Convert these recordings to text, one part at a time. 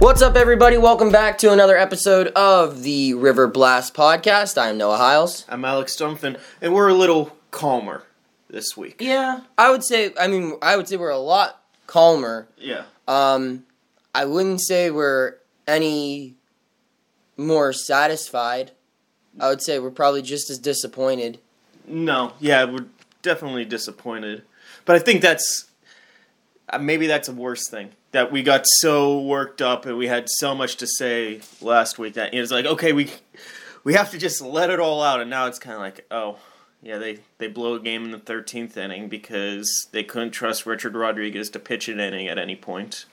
What's up, everybody? Welcome back to another episode of the River Blast podcast. I am Noah Hiles. I'm Alex Stumpfin, and we're a little calmer this week. Yeah, I would say. I mean, I would say we're a lot calmer. Yeah. Um, I wouldn't say we're any more satisfied. I would say we're probably just as disappointed. No, yeah, we're definitely disappointed. But I think that's uh, maybe that's a worse thing that we got so worked up and we had so much to say last week that it was like okay, we we have to just let it all out, and now it's kind of like oh. Yeah, they, they blow a game in the 13th inning because they couldn't trust Richard Rodriguez to pitch an inning at any point.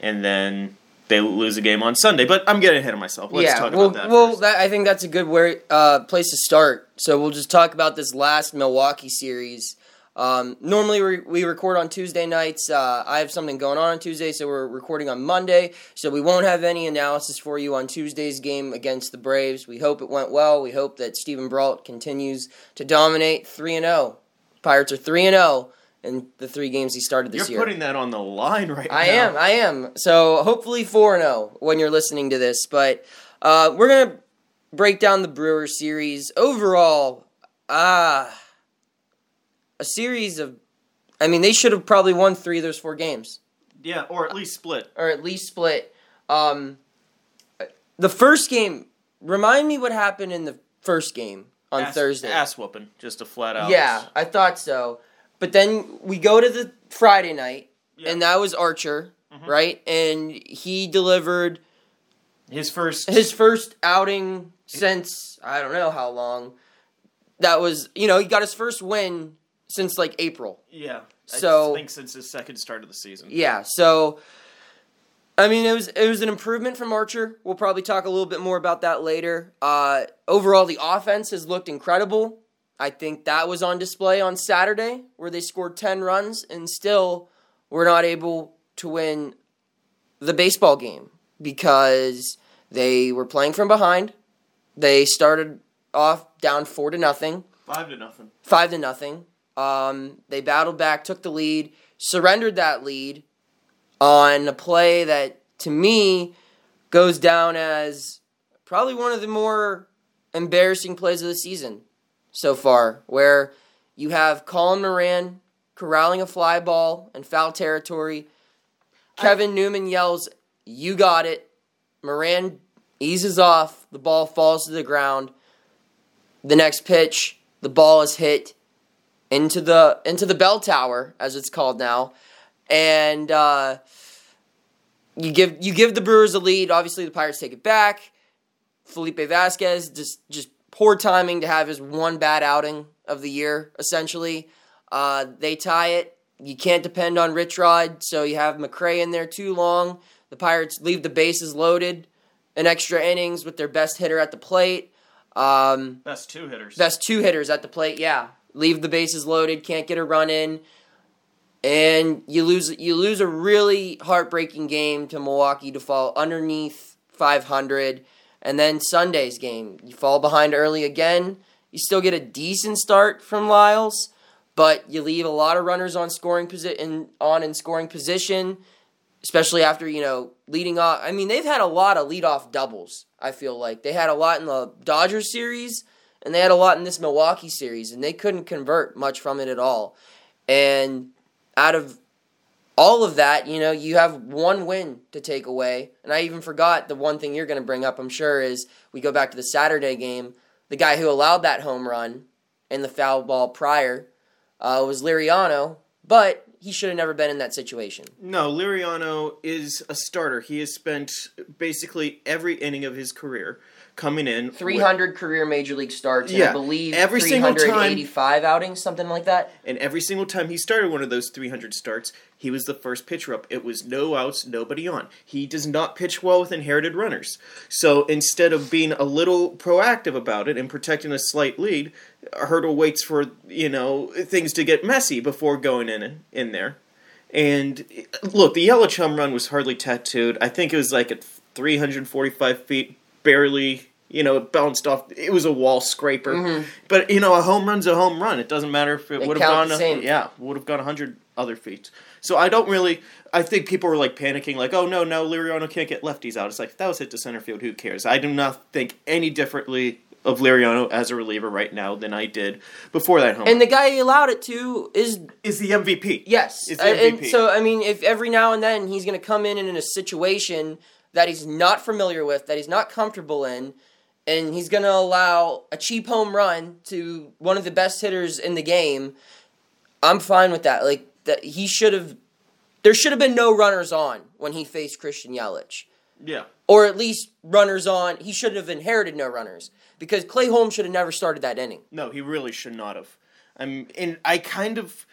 And then they lose a game on Sunday. But I'm getting ahead of myself. Let's yeah, talk well, about that. well, that, I think that's a good where, uh, place to start. So we'll just talk about this last Milwaukee series. Um, normally we, we record on Tuesday nights. Uh, I have something going on on Tuesday, so we're recording on Monday. So we won't have any analysis for you on Tuesday's game against the Braves. We hope it went well. We hope that Steven Brault continues to dominate. Three and zero. Pirates are three and zero in the three games he started this year. You're putting that on the line right I now. I am, I am. So hopefully 4 and 0 when you're listening to this. But uh, we're going to break down the Brewers series. Overall, ah, a series of. I mean, they should have probably won three of those four games, Yeah, or at least split. or at least split. Um, the first game, remind me what happened in the first game on ass, Thursday. Ass whooping, just a flat out. Yeah, I thought so. But then we go to the Friday night, Yeah. and that was Archer, Mhm. right? And he delivered His first. his first outing since I don't know how long. That was, you know, he got his first win since like April. yeah. So- I think since his second start of the season. Yeah, so I mean, it was it was an improvement from Archer. We'll probably talk a little bit more about that later. Uh, overall, the offense has looked incredible. I think that was on display on Saturday, where they scored ten runs and still were not able to win the baseball game because they were playing from behind. They started off down four to nothing Five to nothing. five to nothing. Um, they battled back, took the lead, surrendered that lead on a play that, to me, goes down as probably one of the more embarrassing plays of the season so far, where you have Colin Moran corralling a fly ball in foul territory. Kevin Newman yells, "You got it!" Moran eases off. The ball falls to the ground. The next pitch, the ball is hit into the into the bell tower, as it's called now, and uh, you give you give the Brewers a lead. Obviously, the Pirates take it back. Felipe Vasquez just just poor timing to have his one bad outing of the year. Essentially, uh, they tie it. You can't depend on Rich Rod, so you have McRae in there too long. The Pirates leave the bases loaded, an extra innings with their best hitter at the plate. Um, Best two hitters. Best two hitters at the plate, yeah. Leave the bases loaded, can't get a run in, and you lose you lose a really heartbreaking game to Milwaukee to fall underneath 500, and then Sunday's game you fall behind early again. You still get a decent start from Lyles, but you leave a lot of runners on scoring position on in scoring position, especially after you know leading off. I mean, they've had a lot of leadoff doubles. I feel like they had a lot in the Dodgers series, and they had a lot in this Milwaukee series, and they couldn't convert much from it at all. And out of all of that, you know, you have one win to take away. And I even forgot the one thing you're going to bring up, I'm sure, is we go back to the Saturday game. The guy who allowed that home run and the foul ball prior uh, was Liriano, but he should have never been in that situation. No, Liriano is a starter. He has spent basically every inning of his career coming in. 300 career major league starts, and I believe every single time- 385 outings, something like that. And every single time he started one of those 300 starts, he was the first pitcher up. It was no outs, nobody on. He does not pitch well with inherited runners. So instead of being a little proactive about it and protecting a slight lead, Hurdle waits for, you know, things to get messy before going in in there. And look, the Yelich home run was hardly tattooed. I think it was like at 345 feet, barely you know, it bounced off. It was a wall scraper. Mhm. But you know, a home run's a home run. It doesn't matter if it would have gone. Yeah, would have gone 100, other feet. So I don't really. I think people were like panicking, like, "Oh no, no, Liriano can't get lefties out." It's like that was hit to center field. Who cares? I do not think any differently of Liriano as a reliever right now than I did before that home. And the guy he allowed it to is is the MVP. yes. Is the Uh, and so I mean, if every now and then he's going to come in in a situation that he's not familiar with, that he's not comfortable in, and he's going to allow a cheap home run to one of the best hitters in the game, I'm fine with that. Like that, he should have. There should have been no runners on when he faced Christian Yelich. Yeah. or at least runners on. He shouldn't have inherited no runners because Clay Holmes should have never started that inning. No, he really should not have. I'm and I kind of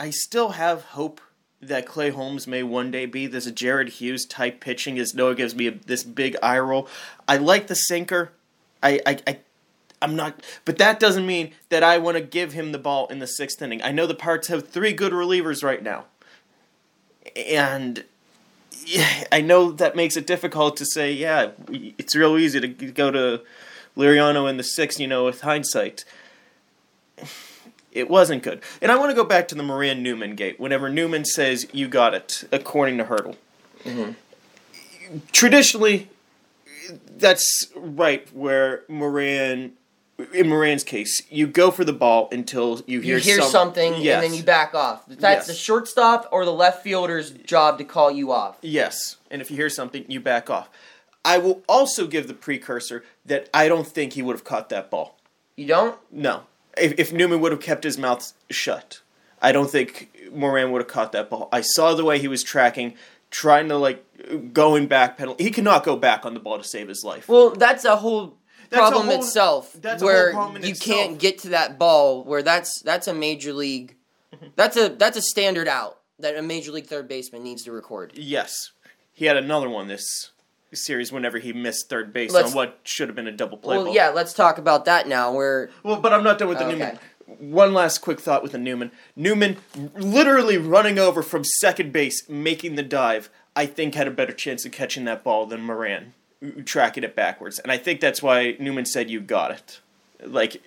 I still have hope that Clay Holmes may one day be this Jared Hughes type pitching as Noah gives me a, this big eye roll. I like the sinker. I, I, I I'm not but that doesn't mean that I want to give him the ball in the sixth inning. I know the Parts have three good relievers right now. And I know that makes it difficult to say, yeah, it's real easy to go to Liriano in the sixth, you know, with hindsight. It wasn't good. And I want to go back to the Moran Newman gate. Whenever Newman says, you got it, according to Hurdle. Traditionally, that's right where Moran, in Moran's case, you go for the ball until you hear, You hear some- something Yes. and then you back off. That's Yes. the shortstop or the left fielder's job to call you off. Yes, and if you hear something, you back off. I will also give the precursor that I don't think he would have caught that ball. You don't? No. If, if Newman would have kept his mouth shut, I don't think Moran would have caught that ball. I saw the way he was tracking, trying to, like, going back pedal. He cannot go back on the ball to save his life. Well, that's a whole That's a problem whole- itself that's a where whole problem in you itself. can't get to that ball where that's that's a major league mm-hmm. that's a that's a standard out that a major league third baseman needs to record. Yes. He had another one this series whenever he missed third base Let's- on what should have been a double play Well, ball. yeah, let's talk about that now where Well, but I'm not done with the oh, Okay. Newman. One last quick thought with the Newman. Newman literally running over from second base, making the dive, I think had a better chance of catching that ball than Moran tracking it backwards. And I think that's why Newman said, You got it. Like,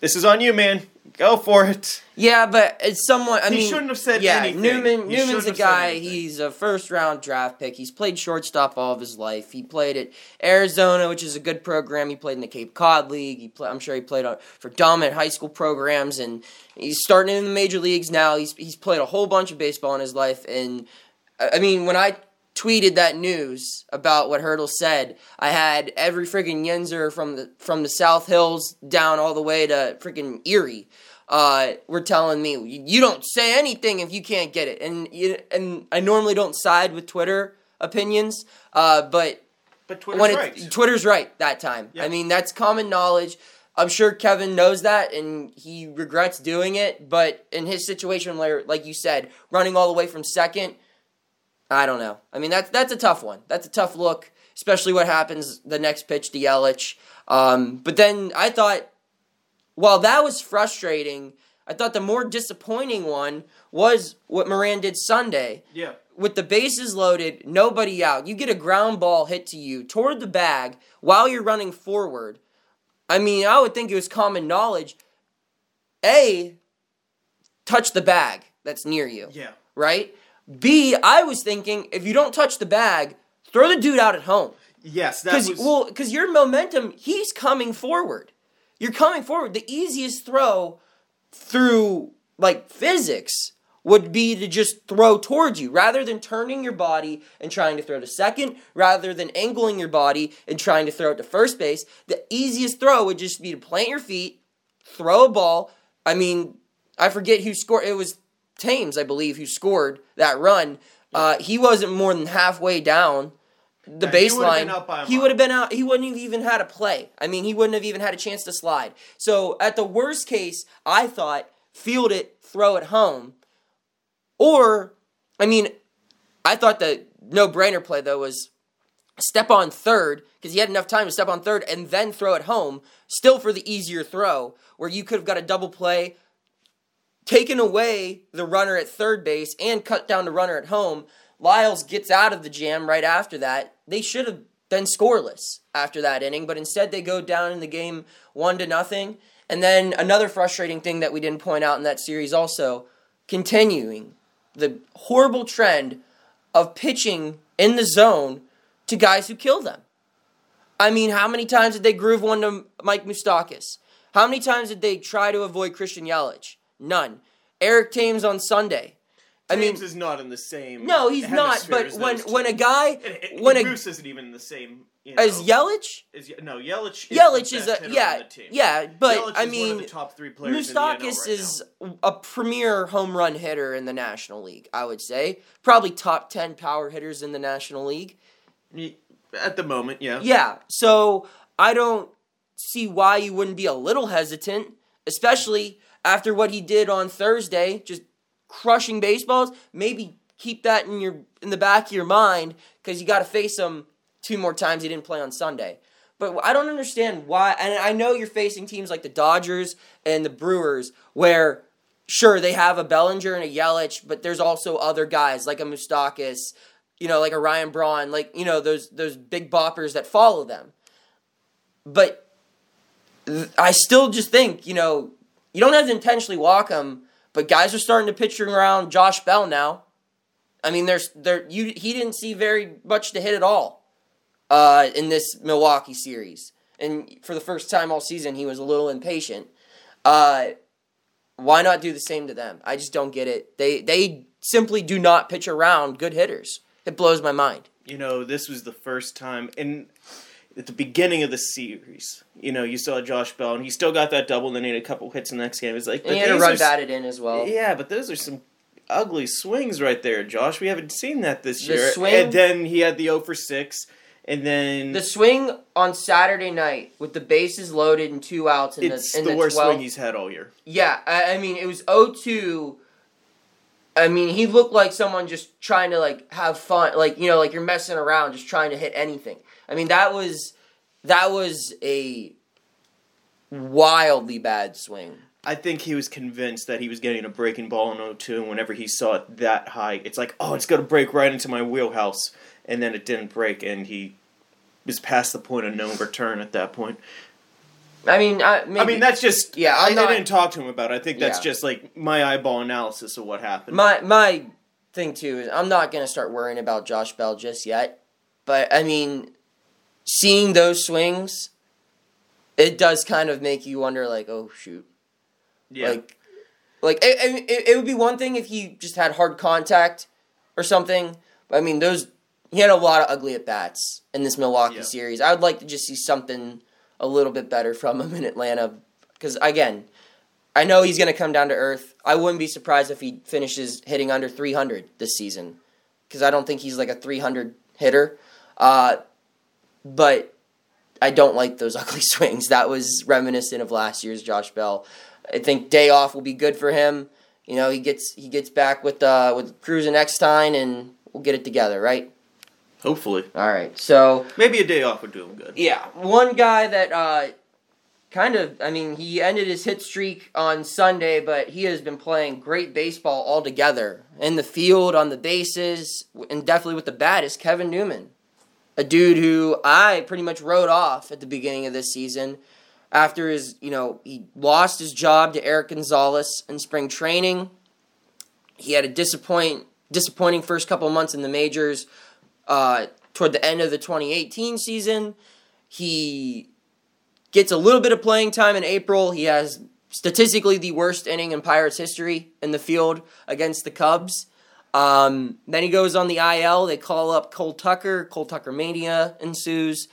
this is on you, man. Go for it. Yeah, but it's someone. I He mean, shouldn't have said yeah, anything. Newman. He Newman's a guy. He's a first round draft pick. He's played shortstop all of his life. He played at Arizona, which is a good program. He played in the Cape Cod League. He play, I'm sure he played on, for dominant high school programs, and he's starting in the major leagues now. He's he's played a whole bunch of baseball in his life, and I mean, when I tweeted that news about what Hurdle said, I had every freaking Yinzer from the from the South Hills down all the way to freaking Erie. Uh, were telling me you, don't say anything if you can't get it, and you, and I normally don't side with Twitter opinions, uh, but But Twitter's when right. Twitter's right that time. Yeah. I mean, that's common knowledge. I'm sure Kevin knows that and he regrets doing it, but in his situation where like you said, running all the way from second, I don't know. I mean, that's that's a tough one. That's a tough look, especially what happens the next pitch to Yelich. Um, but then I thought while that was frustrating, I thought the more disappointing one was what Moran did Sunday yeah. with the bases loaded, nobody out. You get a ground ball hit to you toward the bag while you're running forward. I mean, I would think it was common knowledge. A, touch the bag that's near you, Yeah. right? B, I was thinking if you don't touch the bag, throw the dude out at home. Yes, that Because was. well, because your momentum, he's coming forward. You're coming forward. The easiest throw through like physics would be to just throw towards you rather than turning your body and trying to throw to second, rather than angling your body and trying to throw it to first base. The easiest throw would just be to plant your feet, throw a ball. I mean, I forget who scored. It was Thames, I believe, who scored that run. Uh, he wasn't more than halfway down the Yeah, baseline. been out by a He would have been out. He wouldn't have even had a play. I mean, he wouldn't have even had a chance to slide. So at the worst case, I thought field it, throw it home, or I mean, I thought the no-brainer play though was step on third because he had enough time to step on third and then throw it home, still for the easier throw, where you could have got a double play, taken away the runner at third base, and cut down the runner at home. Lyles gets out of the jam right after that. They should have been scoreless after that inning, but instead they go down in the game one to nothing. And then another frustrating thing that we didn't point out in that series also, continuing the horrible trend of pitching in the zone to guys who kill them. I mean, how many times did they groove one to Mike Moustakas? How many times did they try to avoid Christian Yelich? None. Eric Thames on Sunday. I mean, is not in the same. no, he's not. But when when a guy And- and when a Bruce isn't even in the same. You know, as Yelich, is, no Yelich. Is Yelich the is a yeah on the team. yeah. But Yelich I is mean, one of the top three players. in the NL Moustakas right is a premier home run hitter in the National League. I would say probably top ten power hitters in the National League. at the moment. Yeah. Yeah, so I don't see why you wouldn't be a little hesitant, especially after what he did on Thursday, just crushing baseballs. Maybe keep that in your in the back of your mind because you got to face him two more times. He didn't play on Sunday. But I don't understand why. And I know you're facing teams like the Dodgers and the Brewers, where sure they have a Bellinger and a Yelich, but there's also other guys like a Moustakas, you know, like a Ryan Braun, like you know those those big boppers that follow them. But I still just think you know you don't have to intentionally walk them, but guys are starting to pitch around Josh Bell now. I mean, there's there you he didn't see very much to hit at all uh, in this Milwaukee series, and for the first time all season he was a little impatient. Uh, why not do the same to them? I just don't get it. They they simply do not pitch around good hitters. It blows my mind. You know, this was the first time in at the beginning of the series. You know, you saw Josh Bell, and he still got that double, and then he had a couple hits in the next game. It's like, And he but had to run batted in as well. Yeah, but those are some ugly swings right there, Josh. We haven't seen that this The year. swing- And then he had the 0 for 6, and then The swing on Saturday night with the bases loaded and two outs in it's the the, the, worst 12th swing he's had all year. Yeah, I, I mean it was 0-2. I mean he looked like someone just trying to like have fun, like you know, like you're messing around, just trying to hit anything. I mean that was that was a wildly bad swing. I think he was convinced that he was getting a breaking ball in 0-2, and whenever he saw it that high, it's like, oh, it's going to break right into my wheelhouse. And then it didn't break, and he was past the point of no return at that point. I mean, I, maybe, I mean, that's just. Yeah, I, I'm not- I didn't talk to him about it. I think that's Yeah. just like my eyeball analysis of what happened. my my thing too is I'm not gonna start worrying about Josh Bell just yet. But I mean, seeing those swings, it does kind of make you wonder, like, oh shoot, yeah. like, like it, it, it would be one thing if he just had hard contact or something. But I mean, those he had a lot of ugly at bats in this Milwaukee Yeah. series. I would like to just see something a little bit better from him in Atlanta because again. I know he's going to come down to earth. I wouldn't be surprised if he finishes hitting under 300 this season because I don't think he's like a 300 hitter. Uh, but I don't like those ugly swings. That was reminiscent of last year's Josh Bell. I think day off will be good for him. You know, he gets he gets back with uh, with Cruz and Eckstein, and we'll get it together, right? Hopefully. All right. So Maybe a day off would do him good. yeah, one guy that uh, kind of, I mean, he ended his hit streak on Sunday, but he has been playing great baseball altogether in the field, on the bases, and definitely with the bat is Kevin Newman, a dude who I pretty much wrote off at the beginning of this season after his, you know, he lost his job to Erik Gonzalez in spring training. He had a disappoint disappointing first couple months in the majors. Uh, toward the end of the 2018 season, he gets a little bit of playing time in April. He has statistically the worst inning in Pirates history in the field against the Cubs. Um, then he goes on the IL. They call up Cole Tucker. Cole Tucker mania ensues.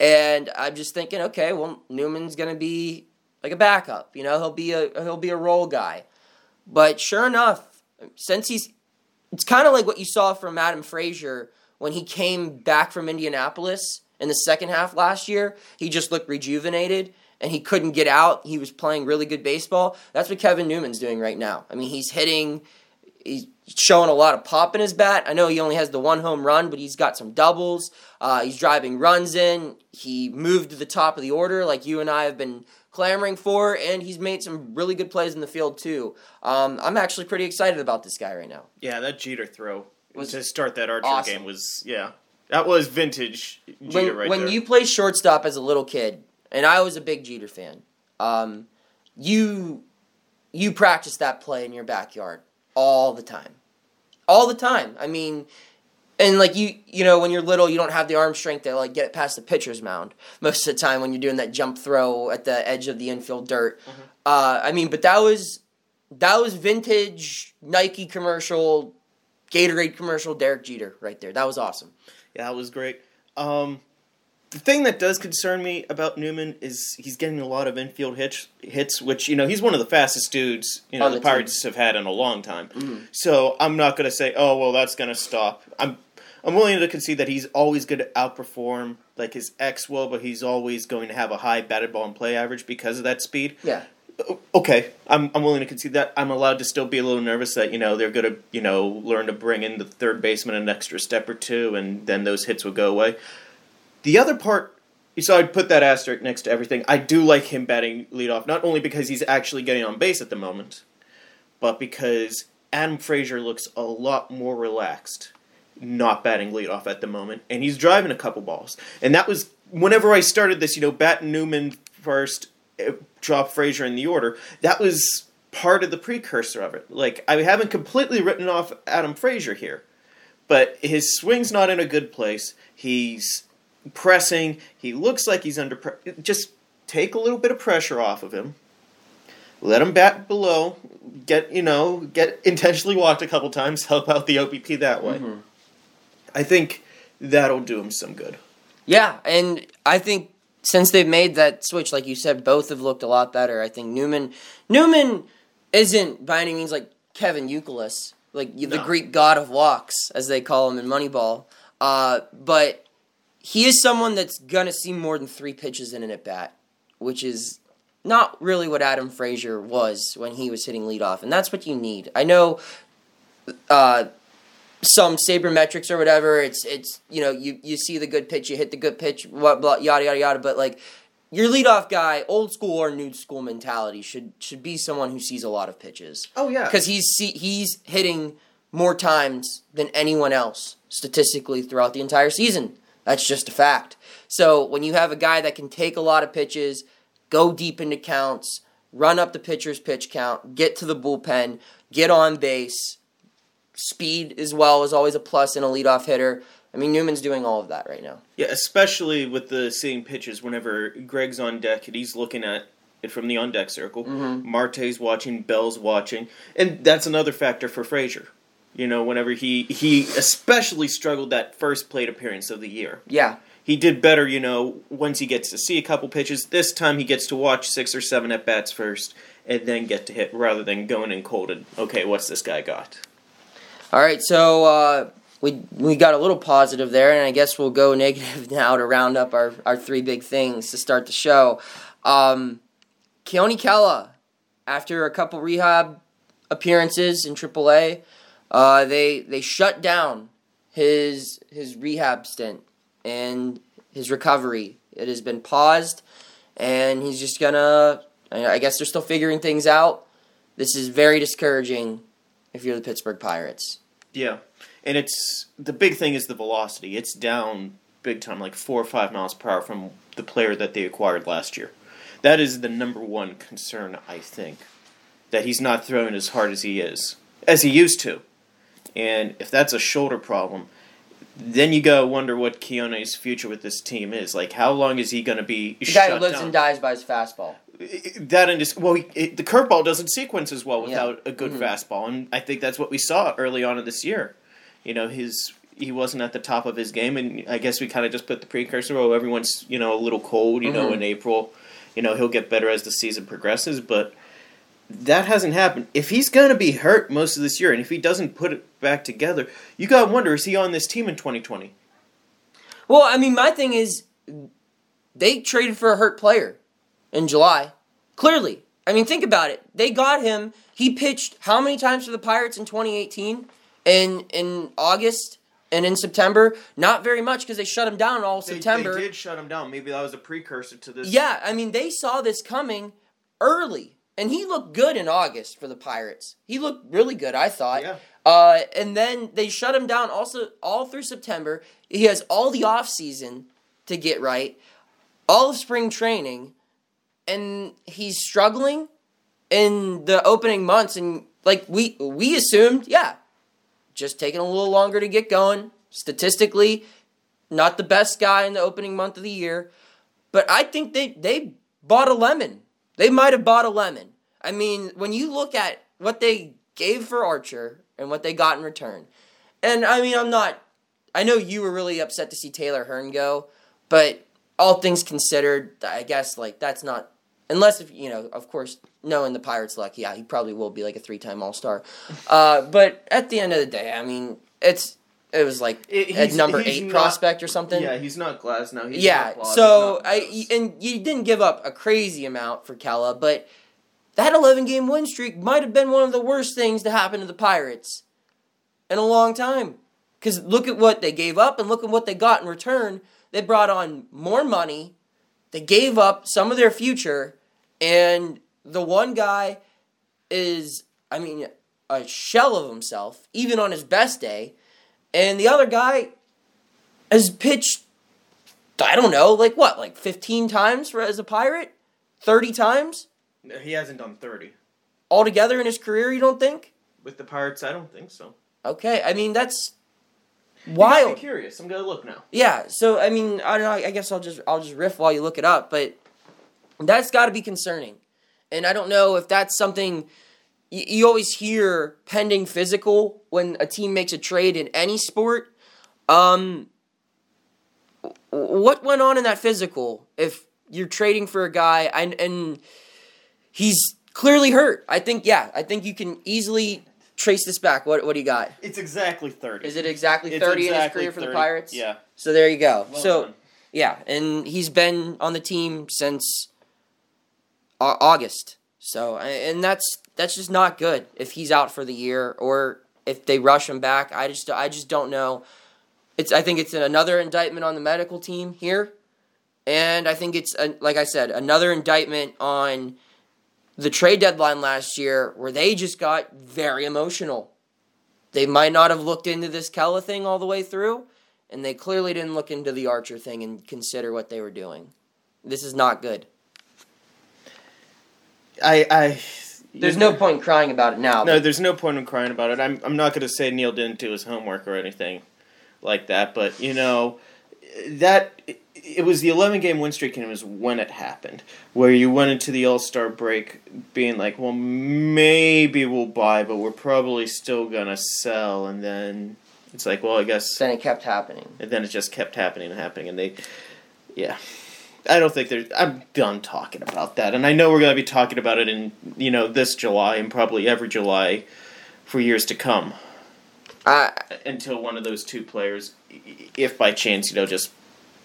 And I'm just thinking, okay, well, Newman's gonna be like a backup. You know, he'll be a he'll be a role guy. But sure enough, since he's it's kind of like what you saw from Adam Frazier when he came back from Indianapolis in the second half last year. He just looked rejuvenated and he couldn't get out. He was playing really good baseball. That's what Kevin Newman's doing right now. I mean, he's hitting, he's showing a lot of pop in his bat. I know he only has the one home run, but he's got some doubles. Uh, he's driving runs in. He moved to the top of the order like you and I have been clamoring for, and he's made some really good plays in the field too. Um, I'm actually pretty excited about this guy right now. Yeah, that Jeter throw Was to start that Archer awesome. game was yeah. That was vintage Jeter when right when there. you play shortstop as a little kid, and I was a big Jeter fan, um, you you practice that play in your backyard. All the time, all the time. I mean, and like you, you know, when you're little, you don't have the arm strength to like get it past the pitcher's mound most of the time when you're doing that jump throw at the edge of the infield dirt. Uh, I mean, but that was that was vintage Nike commercial, Gatorade commercial, Derek Jeter right there. That was awesome. Yeah, that was great. Um, the thing that does concern me about Newman is he's getting a lot of infield hits, hits which you know he's one of the fastest dudes you know the, the team. Pirates have had in a long time. Mm-hmm. So I'm not going to say, oh well, that's going to stop. I'm I'm willing to concede that he's always going to outperform like his ex will, but he's always going to have a high batted ball and play average because of that speed. Yeah. Okay, I'm I'm willing to concede that. I'm allowed to still be a little nervous that you know they're going to you know learn to bring in the third baseman an extra step or two, and then those hits will go away. The other part, so I'd put that asterisk next to everything. I do like him batting leadoff, not only because he's actually getting on base at the moment, but because Adam Frazier looks a lot more relaxed, not batting leadoff at the moment, and he's driving a couple balls. And that was whenever I started this, you know, bat Newman first, eh, drop Frazier in the order. That was part of the precursor of it. Like I haven't completely written off Adam Frazier here, but his swing's not in a good place. He's pressing. He looks like he's under. Pre- just take a little bit of pressure off of him. Let him bat below. Get you know get intentionally walked a couple times. Help out the OBP that way. I think that'll do him some good. Yeah, and I think since they've made that switch, like you said, both have looked a lot better. I think Newman Newman isn't by any means like Kevin Youkilis, like the No. Greek god of walks, as they call him in Moneyball. Uh, but he is someone that's gonna see more than three pitches in an at bat, which is not really what Adam Frazier was when he was hitting leadoff, and that's what you need. I know. Uh, some sabermetrics or whatever. It's it's you know you you see the good pitch, you hit the good pitch, what blah, yada yada yada. But like your leadoff guy, old school or new school mentality should should be someone who sees a lot of pitches Oh yeah, because he's see, he's hitting more times than anyone else statistically throughout the entire season. That's just a fact. So when you have a guy that can take a lot of pitches, go deep into counts, run up the pitcher's pitch count, get to the bullpen, get on base, speed as well is always a plus in a leadoff hitter. I mean Newman's doing all of that right now. Yeah, especially with the seeing pitches whenever Greg's on deck and he's looking at it from the on deck circle. Mm-hmm. Marte's watching, Bell's watching, and that's another factor for Frazier. You know, whenever he he especially struggled that first plate appearance of the year. Yeah. He did better, you know, once he gets to see a couple pitches. This time he gets to watch six or seven at bats first and then get to hit rather than going in cold and okay, what's this guy got? All right, so uh, we we got a little positive there, and I guess we'll go negative now to round up our, our three big things to start the show. Um, Keone Kela, after a couple rehab appearances in AAA, uh, they they shut down his his rehab stint and his recovery. It has been paused, and he's just gonna. I guess they're still figuring things out. This is very discouraging if you're the Pittsburgh Pirates. Yeah, and it's the big thing is the velocity. It's down big time, like four or five miles per hour from the player that they acquired last year. That is the number one concern, I think, that he's not throwing as hard as he is, as he used to. And if that's a shoulder problem, then you gotta wonder what Keone's future with this team is. Like, how long is he gonna be The shut guy who lives down? and dies by his fastball. that and just well, he, it, the curveball doesn't sequence as well Yeah. without a good Mhm. fastball, and I think that's what we saw early on in this year. You know, his he wasn't at the top of his game, and I guess we kind of just put the precursor. Oh, everyone's you know a little cold, you know, Mhm. in April. You know, he'll get better as the season progresses, but that hasn't happened. If he's gonna be hurt most of this year, and if he doesn't put it back together, you gotta wonder: is he on this team in twenty twenty? Well, I mean, my thing is, they traded for a hurt player in July. Clearly, I mean, think about it. They got him. He pitched how many times for the Pirates in 2018? In in August and in September, not very much because they shut him down all September. They, did shut him down. Maybe that was a precursor to this. Yeah, I mean, they saw this coming early, and he looked good in August for the Pirates. He looked really good, I thought. Yeah. Uh, and then they shut him down also all through September. He has all the off season to get right, all of spring training, and he's struggling in the opening months. And like we we assumed, yeah, just taking a little longer to get going. Statistically, not the best guy in the opening month of the year, but I think they they bought a lemon. They might have bought a lemon. I mean, when you look at what they gave for Archer and what they got in return, and I mean, I'm not. I know you were really upset to see Taylor Hearn go, but all things considered, I guess like that's not unless if you know, of course, knowing the Pirates' luck, yeah, he probably will be like a three-time All Star. Uh, but at the end of the day, I mean, it's it was like It- a number eight not- prospect or something. Yeah, he's not Glasnow. He's Yeah, so I and you didn't give up a crazy amount for Kela, but that 11 game win streak might have been one of the worst things to happen to the Pirates in a long time. Cuz look at what they gave up and look at what they got in return. They brought on more money. They gave up some of their future and the one guy is I mean a shell of himself even on his best day and the other guy has pitched I don't know, like what, like 15 times for as a pirate? 30 times he hasn't done thirty altogether in his career, you don't think? with the Pirates. I don't think so. Okay, I mean that's You got me wild. curious. I'm gonna look now. Yeah, so I mean, I don't know, I guess I'll just I'll just riff while you look it up, but that's got to be concerning. And I don't know if that's something you, you always hear pending physical when a team makes a trade in any sport. Um what went on in that physical if you're trading for a guy and and he's clearly hurt. I think yeah, I think you can easily trace this back. What what do you got? It's exactly thirty. Is it exactly It's 30 in his exactly career for the Pirates? Yeah. So there you go. Well so done. yeah, and he's been on the team since August. So and that's that's just not good if he's out for the year or if they rush him back. I just I just don't know. It's I think it's another indictment on the medical team here, and I think it's uh, like I said another indictment on the trade deadline last year where they just got very emotional. They might not have looked into this Kela thing all the way through, and they clearly didn't look into the Archer thing and consider what they were doing. This is not good. I, I. There's no point in crying about it now. No, there's no point in crying about it. I'm, I'm not going to say Neil didn't do his homework or anything like that, but you know, that it, it was the 11 game win streak, and it was when it happened, where you went into the All Star break being like, well, maybe we'll buy, but we're probably still going to sell, and then it's like, well, I guess, then it kept happening. and then it just kept happening and happening, and they, yeah. I don't think there's. I'm done talking about that, and I know we're going to be talking about it in you know this July and probably every July for years to come I until one of those two players, if by chance you know, just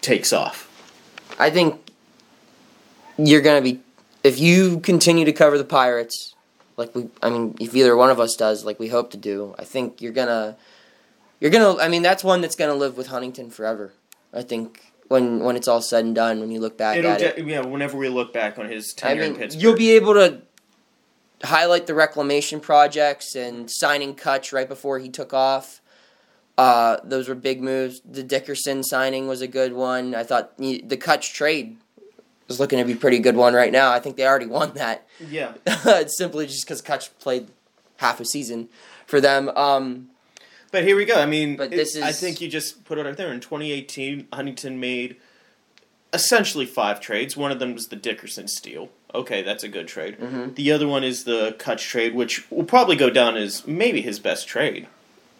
takes off. I think you're gonna be if you continue to cover the Pirates, like we. I mean, if either one of us does, like we hope to do, I think you're gonna. You're gonna. I mean, that's one that's gonna live with Huntington forever. I think when when it's all said and done, when you look back It'll at it. yeah. Whenever we look back on his I tenure in Pittsburgh, you'll be able to highlight the reclamation projects and signing Cutch right before he took off. Uh, those were big moves. The Dickerson signing was a good one. I thought the the Cutch trade was looking to be a pretty good one right now. I think they already won that. yeah. it's simply just because Cutch played half a season for them. Um, But here we go. I mean, But this I think you just put it right there. In 2018, Huntington made essentially five trades. One of them was the Dickerson steal. Okay, that's a good trade. Mhm. The other one is the Cutch trade, which will probably go down as maybe his best trade.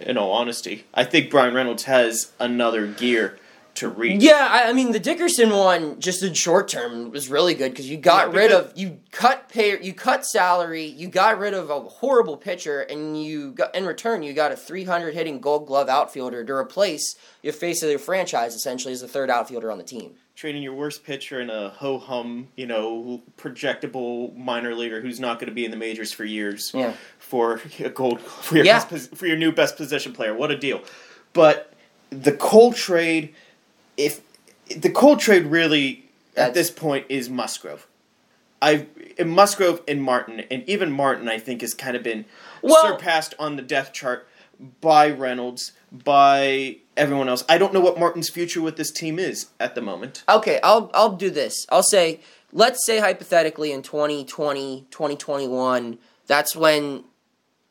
In all honesty, I think Bryan Reynolds has another gear to reach. Yeah, I, I mean the Dickerson one, just in short term, was really good because you got Yeah, rid of you cut pay you cut salary, you got rid of a horrible pitcher, and you got in return you got a 300 hitting Gold Glove outfielder to replace your face of your franchise essentially as the third outfielder on the team. trading your worst pitcher and a ho hum, you know, projectable minor leaguer who's not going to be in the majors for years Yeah. for a gold for your Yeah. best for your new best position player. What a deal! But the Cole trade, if the cold trade really at this point is Musgrove. I Musgrove and Martin, and even Martin, I think has kind of been Well- surpassed on the depth chart by Reynolds, by everyone else. I don't know what Martin's future with this team is at the moment. Okay, I'll I'll do this. I'll say let's say hypothetically in 2020, 2021, that's when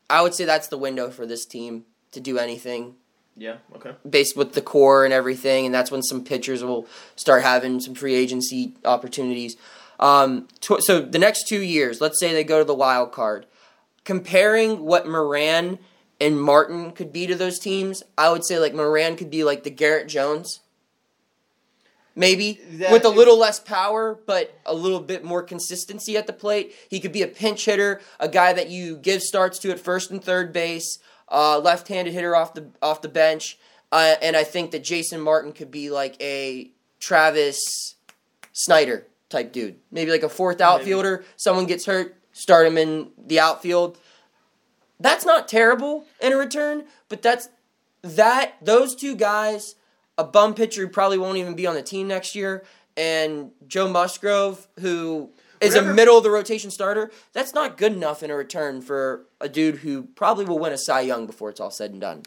I would say that's the window for this team to do anything Yeah. Okay. based with the core and everything, and that's when some pitchers will start having some free agency opportunities. Um, tw- so the next two years, let's say they go to the wild card, comparing what Moran and Martin could be to those teams, I would say like Moran could be like the Garrett Jones. Maybe That with a is- little less power, but a little bit more consistency at the plate. He could be a pinch hitter, a guy that you give starts to at first and third base, uh, left-handed hitter off the off the bench, uh, and I think that Jason Martin could be like a Travis Snider type dude, maybe like a fourth outfielder. Someone gets hurt, start him in the outfield. That's not terrible in a return, but that's that those two guys, a bum pitcher who probably won't even be on the team next year, and Joe Musgrove, who is a middle of the rotation starter, that's not good enough in a return for a dude who probably will win a Cy Young before it's all said and done.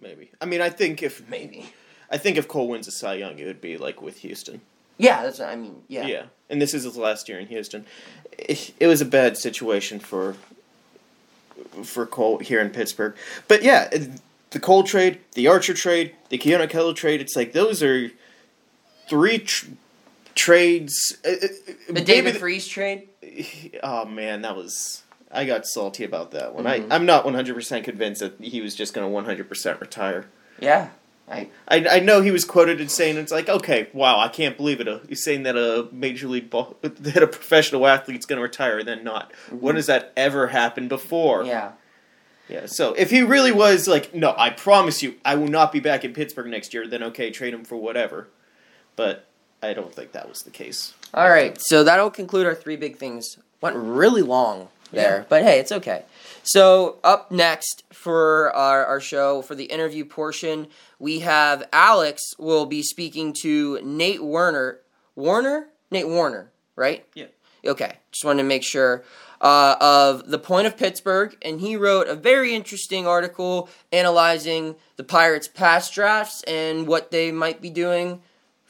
Maybe. I mean, I think if Maybe. I think if Cole wins a Cy Young, it would be like with Houston. Yeah, that's I mean, yeah. Yeah. And this is his last year in Houston. It, it was a bad situation for for Cole here in Pittsburgh. But yeah, the Cole trade, the Archer trade, the Keone Kela trade, it's like those are three tr- trades. uh, uh, The David the- Freese trade. Oh man, that was I got salty about that one. Mhm. I I'm not 100% convinced that he was just going to 100% retire. Yeah. I I, I know he was quoted as saying it's like okay wow I can't believe it uh, he's saying that a major league ball, that a professional athlete's going to retire and then not when has that ever happened before yeah. yeah so if he really was like no I promise you I will not be back in Pittsburgh next year then okay trade him for whatever but I don't think that was the case All right, so that'll conclude our three big things. Went really long there, Yeah. but hey, it's okay. So up next for our, our show for the interview portion, we have Alex will be speaking to Nate Werner. Warner, Nate Warner, right? Yeah. Okay, just wanted to make sure. Uh, of the point of Pittsburgh, and he wrote a very interesting article analyzing the Pirates' past drafts and what they might be doing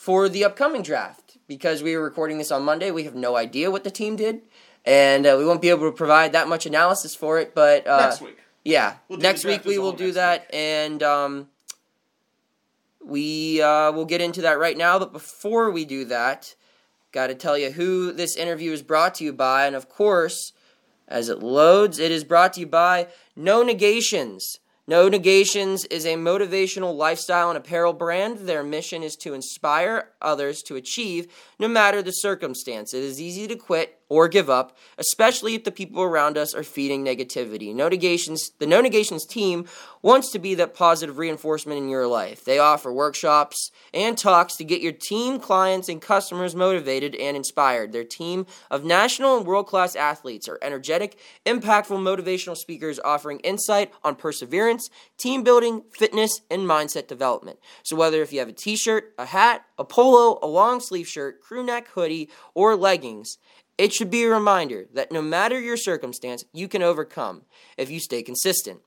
for the upcoming draft. Because we are recording this on Monday, we have no idea what the team did, and uh, we won't be able to provide that much analysis for it. But uh, next week yeah, We'll next week we will do that, and um, we uh, will get into that right now. But before we do that, got to tell you who this interview is brought to you by, and of course, as it loads, it is brought to you by No Negations. No Negations is a motivational lifestyle and apparel brand. Their mission is to inspire others to achieve no matter the circumstance. It is easy to quit or give up, especially if the people around us are feeding negativity. No Negations, the No Negations team wants to be that positive reinforcement in your life. They offer workshops and talks to get your team, clients, and customers motivated and inspired. Their team of national and world class athletes are energetic, impactful motivational speakers offering insight on perseverance, team building, fitness, and mindset development. So, whether if you have a t shirt, a hat, a polo, a long sleeve shirt, crew neck hoodie, or leggings, it should be a reminder that no matter your circumstance, you can overcome if you stay consistent.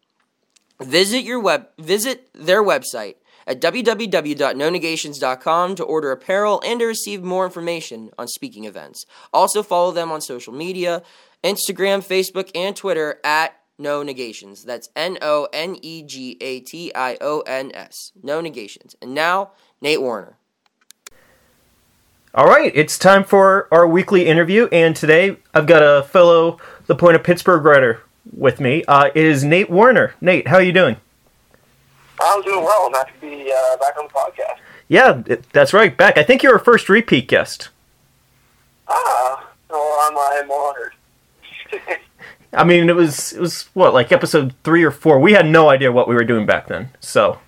Visit your web visit their website at www.nonegations.com to order apparel and to receive more information on speaking events. Also follow them on social media, Instagram, Facebook, and Twitter at No Negations. That's N O N E G A T I O N S. No Negations. And now, Nate Warner. All right, it's time for our weekly interview, and today I've got a fellow The Point of Pittsburgh writer with me. Uh, it is Nate Warner. Nate, how are you doing? I'm doing well. I'm happy to be uh, back on the podcast. Yeah, it- that's right, back. I think you're our first repeat guest. Ah, well, I'm, I'm honored. I mean, it was it was what like episode three or four. We had no idea what we were doing back then. So,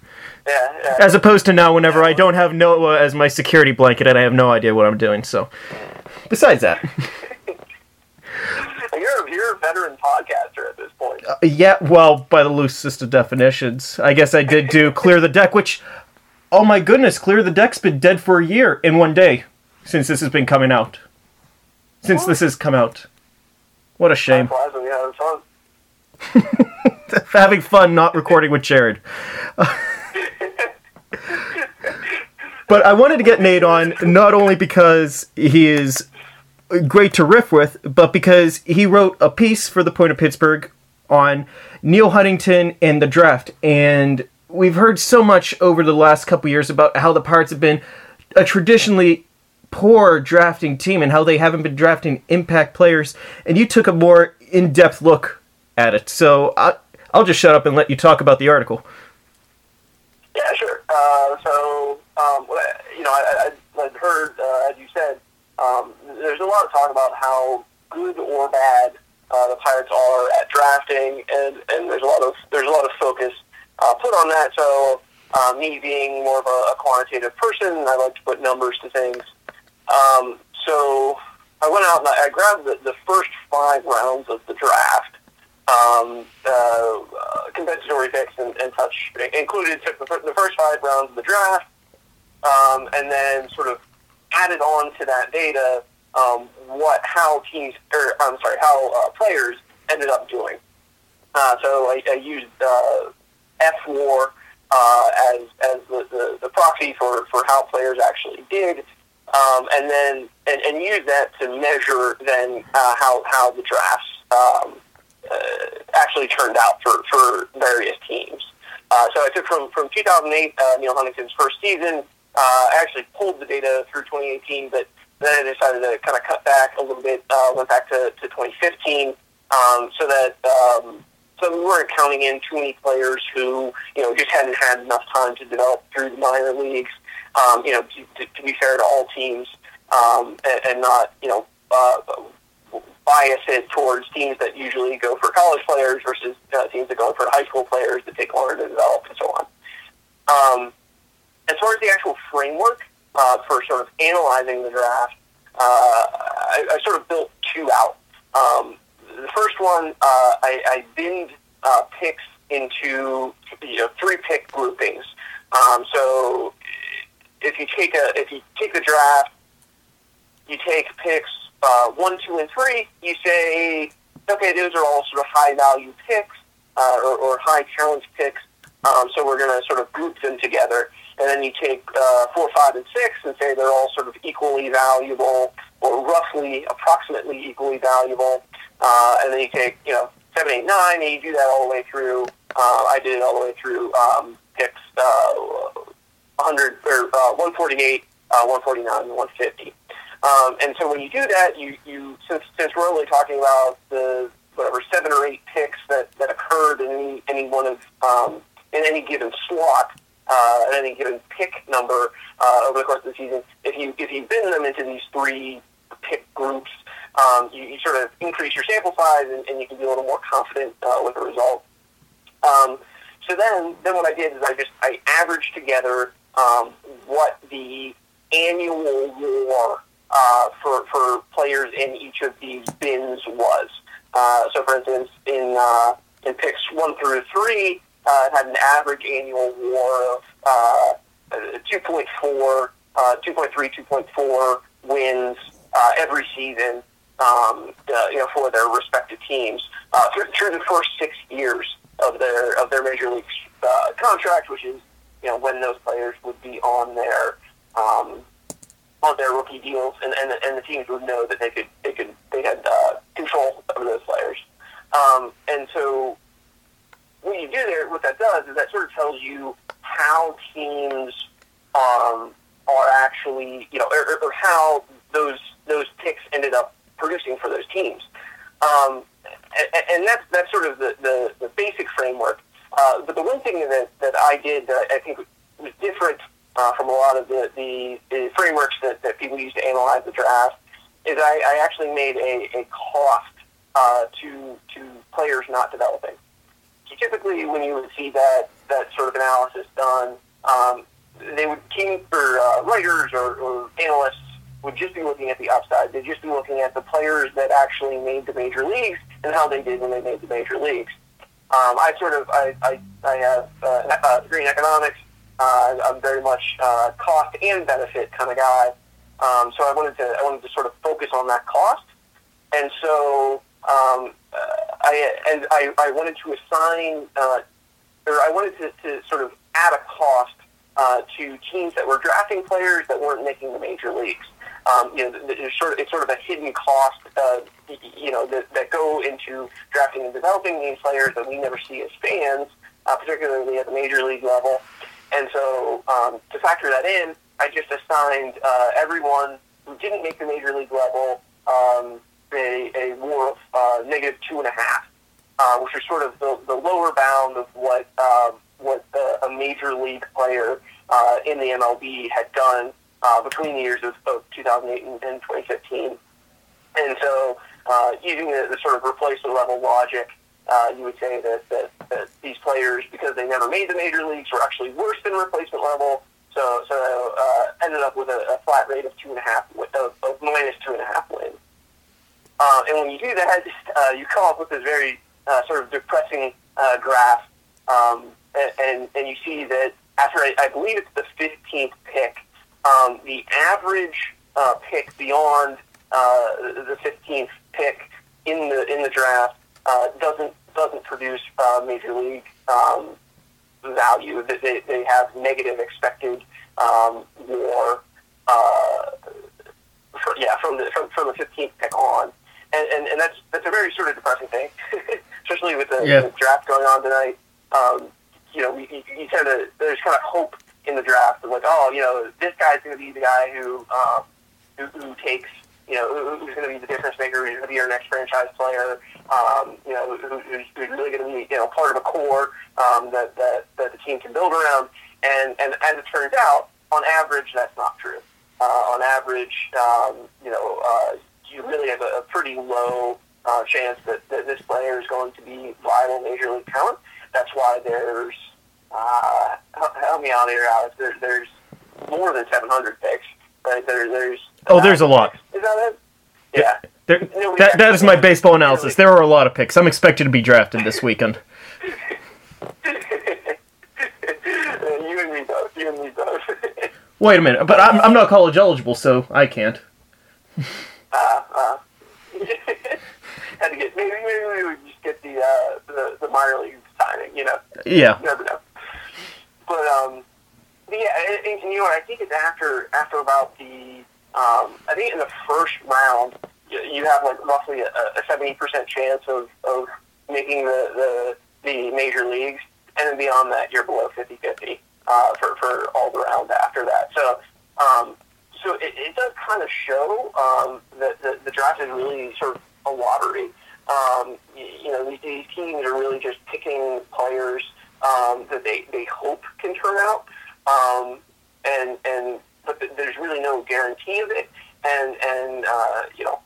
yeah, yeah. as opposed to now, whenever I don't have Noah as my security blanket and I have no idea what I'm doing. So, besides that, You're, you're a veteran podcaster at this point. Uh, yeah, well, by the loosest of definitions, I guess I did do clear the deck, which, oh my goodness, clear the deck's been dead for a year in one day since this has been coming out. Since this has come out, what a shame. Flies when you're having fun. Having fun, not recording with Jared. but I wanted to get Nate on not only because he is great to riff with, but because he wrote a piece for the Point of Pittsburgh on Neil Huntington and the draft. And we've heard so much over the last couple years about how the Pirates have been a traditionally poor drafting team and how they haven't been drafting impact players. And you took a more in depth look at it. So I, I'll just shut up and let you talk about the article. Yeah, sure. Uh, so, um, you know, I, I, I've heard, uh, as you said, um, there's a lot of talk about how good or bad uh, the Pirates are at drafting, and, and there's a lot of there's a lot of focus uh, put on that. So, uh, me being more of a, a quantitative person, I like to put numbers to things. Um, so, I went out and I, I grabbed the, the first five rounds of the draft um, uh, uh, compensatory picks and, and such included the first five rounds of the draft, um, and then sort of added on to that data um, what how teams or I'm sorry how uh, players ended up doing. Uh, so I, I used uh, fWAR uh, as as the, the, the proxy for, for how players actually did, um, and then and, and use that to measure then uh, how how the drafts um, uh, actually turned out for, for various teams. So I took from, from 2008, uh, Neal Huntington's first season. Uh, I actually pulled the data through 2018, but then I decided to kind of cut back a little bit, uh, went back to, to 2015, um, so that um, so we weren't counting in too many players who you know just hadn't had enough time to develop through the minor leagues. Um, you know, to, to be fair to all teams, um, and, and not you know uh, bias it towards teams that usually go for college players versus uh, teams that go for high school players that take longer to develop and so on. Um, as far as the actual framework uh, for sort of analyzing the draft, uh, I, I sort of built two out. Um, the first one, uh, I, I binned uh, picks into you know three pick groupings. Um, so if you take a if you take the draft, you take picks uh, one, two, and three, you say, okay, those are all sort of high value picks uh, or, or high challenge picks. Um, so we're going to sort of group them together. And then you take uh, four, five, and six and say they're all sort of equally valuable or roughly, approximately equally valuable. Uh, and then you take, you know, seven, eight, nine, and you do that all the way through. Uh, I did it all the way through um, picks uh, 100 or uh, 148, uh, 149, and 150. Um, and so when you do that, you, you since, since we're only talking about the whatever seven or eight picks that, that occurred in any, any one of um, in any given slot, uh, at any given pick number uh, over the course of the season, if you if you bin them into these three pick groups, um, you, you sort of increase your sample size and, and you can be a little more confident uh, with the result. Um, so then, then what I did is I just I averaged together um, what the annual WAR uh, for, for players in each of these bins was. Uh, so, for instance, in, uh, in picks one through three, uh, had an average annual WAR of uh, 2.4, uh, 2.3, 2.4 wins uh, every season. Um, uh, you know, for their respective teams uh, through, through the first six years of their of their major league uh, contract, which is you know when those players would be on their um, on their rookie deals, and, and, and the teams would know that they could they could they had uh, control over those players. Um, and so what you do there, what that does is that sort of tells you how teams um, are actually you know or, or how those those picks ended up producing for those teams. Um, and, and that's that's sort of the, the, the basic framework. Uh, but the one thing that, that I did that I think was different uh, from a lot of the, the, the frameworks that, that people use to analyze the draft is I, I actually made a, a cost uh, to to players not developing. Typically, when you would see that that sort of analysis done, um, they would team or uh, writers or, or analysts would just be looking at the upside. They'd just be looking at the players that actually made the major leagues and how they did when they made the major leagues. Um, I sort of I, I, I have uh, a degree in economics uh, I'm very much uh, cost and benefit kind of guy. Um, so I wanted to I wanted to sort of focus on that cost, and so um, uh, I and I, I wanted to assign uh, or I wanted to, to sort of add a cost uh, to teams that were drafting players that weren't making the major leagues. um, you know, it's sort of it's sort of a hidden cost, uh, you know, that, that go into drafting and developing these players that we never see as fans, uh, particularly at the major league level. And so, um, to factor that in, I just assigned uh, everyone who didn't make the major league level um, a, a WAR of uh, negative two and a half, uh, which is sort of the, the lower bound of what um, what uh, a major league player uh, in the MLB had done uh, between the years of, of 2008 and, and 2015. And so, uh, using the, the sort of replacement level logic, uh, you would say that, that, that these players, because they never made the major leagues, were actually worse than replacement level. So, so uh, ended up with a, a flat rate of two and a half, of, of minus two and a half wins. Uh, and when you do that, uh, you come up with this very uh, sort of depressing uh, graph, um, and, and, and you see that after I, I believe it's the 15th pick, um, the average uh, pick beyond uh, the 15th pick in the in the draft doesn't doesn't produce major league um, value. They, they have negative expected um, WAR. Uh, for, yeah, from the from, from the 15th pick on, and, and and that's that's a very sort of depressing thing, especially with the, Yeah. the draft going on tonight. Um, you know, you, you kind of there's kind of hope in the draft of like, oh, you know, this guy's going to be the guy who um, who, who takes, you know, who's going to be the difference maker, who's going to be our next franchise player, um, you know, who, who's, who's really going to be, you know, part of a core um, that, that that the team can build around. And and as it turns out, on average, that's not true. Uh, on average, um, you know, uh, you really have a, a pretty low uh, chance that, that this player is going to be viable major league talent. That's why there's, uh, help me out here, Alex. There, there's more than 700 picks. Right? There, there's Oh, there's a lot. Is that it? Yeah. There, No, that, that is my baseball analysis. There are a lot of picks. I'm expected to be drafted this weekend. you and me both. You and me both. Wait a minute, but I'm, I'm not college eligible, so I can't. uh, uh, had to get maybe maybe we would just get the uh, the, the minor league signing. You know. Yeah. You never know. But um, but yeah, and, and you know? I think it's after after about the um, I think in the first round you, you have like roughly a seventy percent chance of, of making the, the the major leagues, and then beyond that you're below 50-50 uh, for for all the rounds after that. So. Um, so it, it does kind of show um, that the, the draft is really sort of a lottery. Um, you, you know, these, these teams are really just picking players um, that they, they hope can turn out, um, and and but there's really no guarantee of it, and and uh, you know,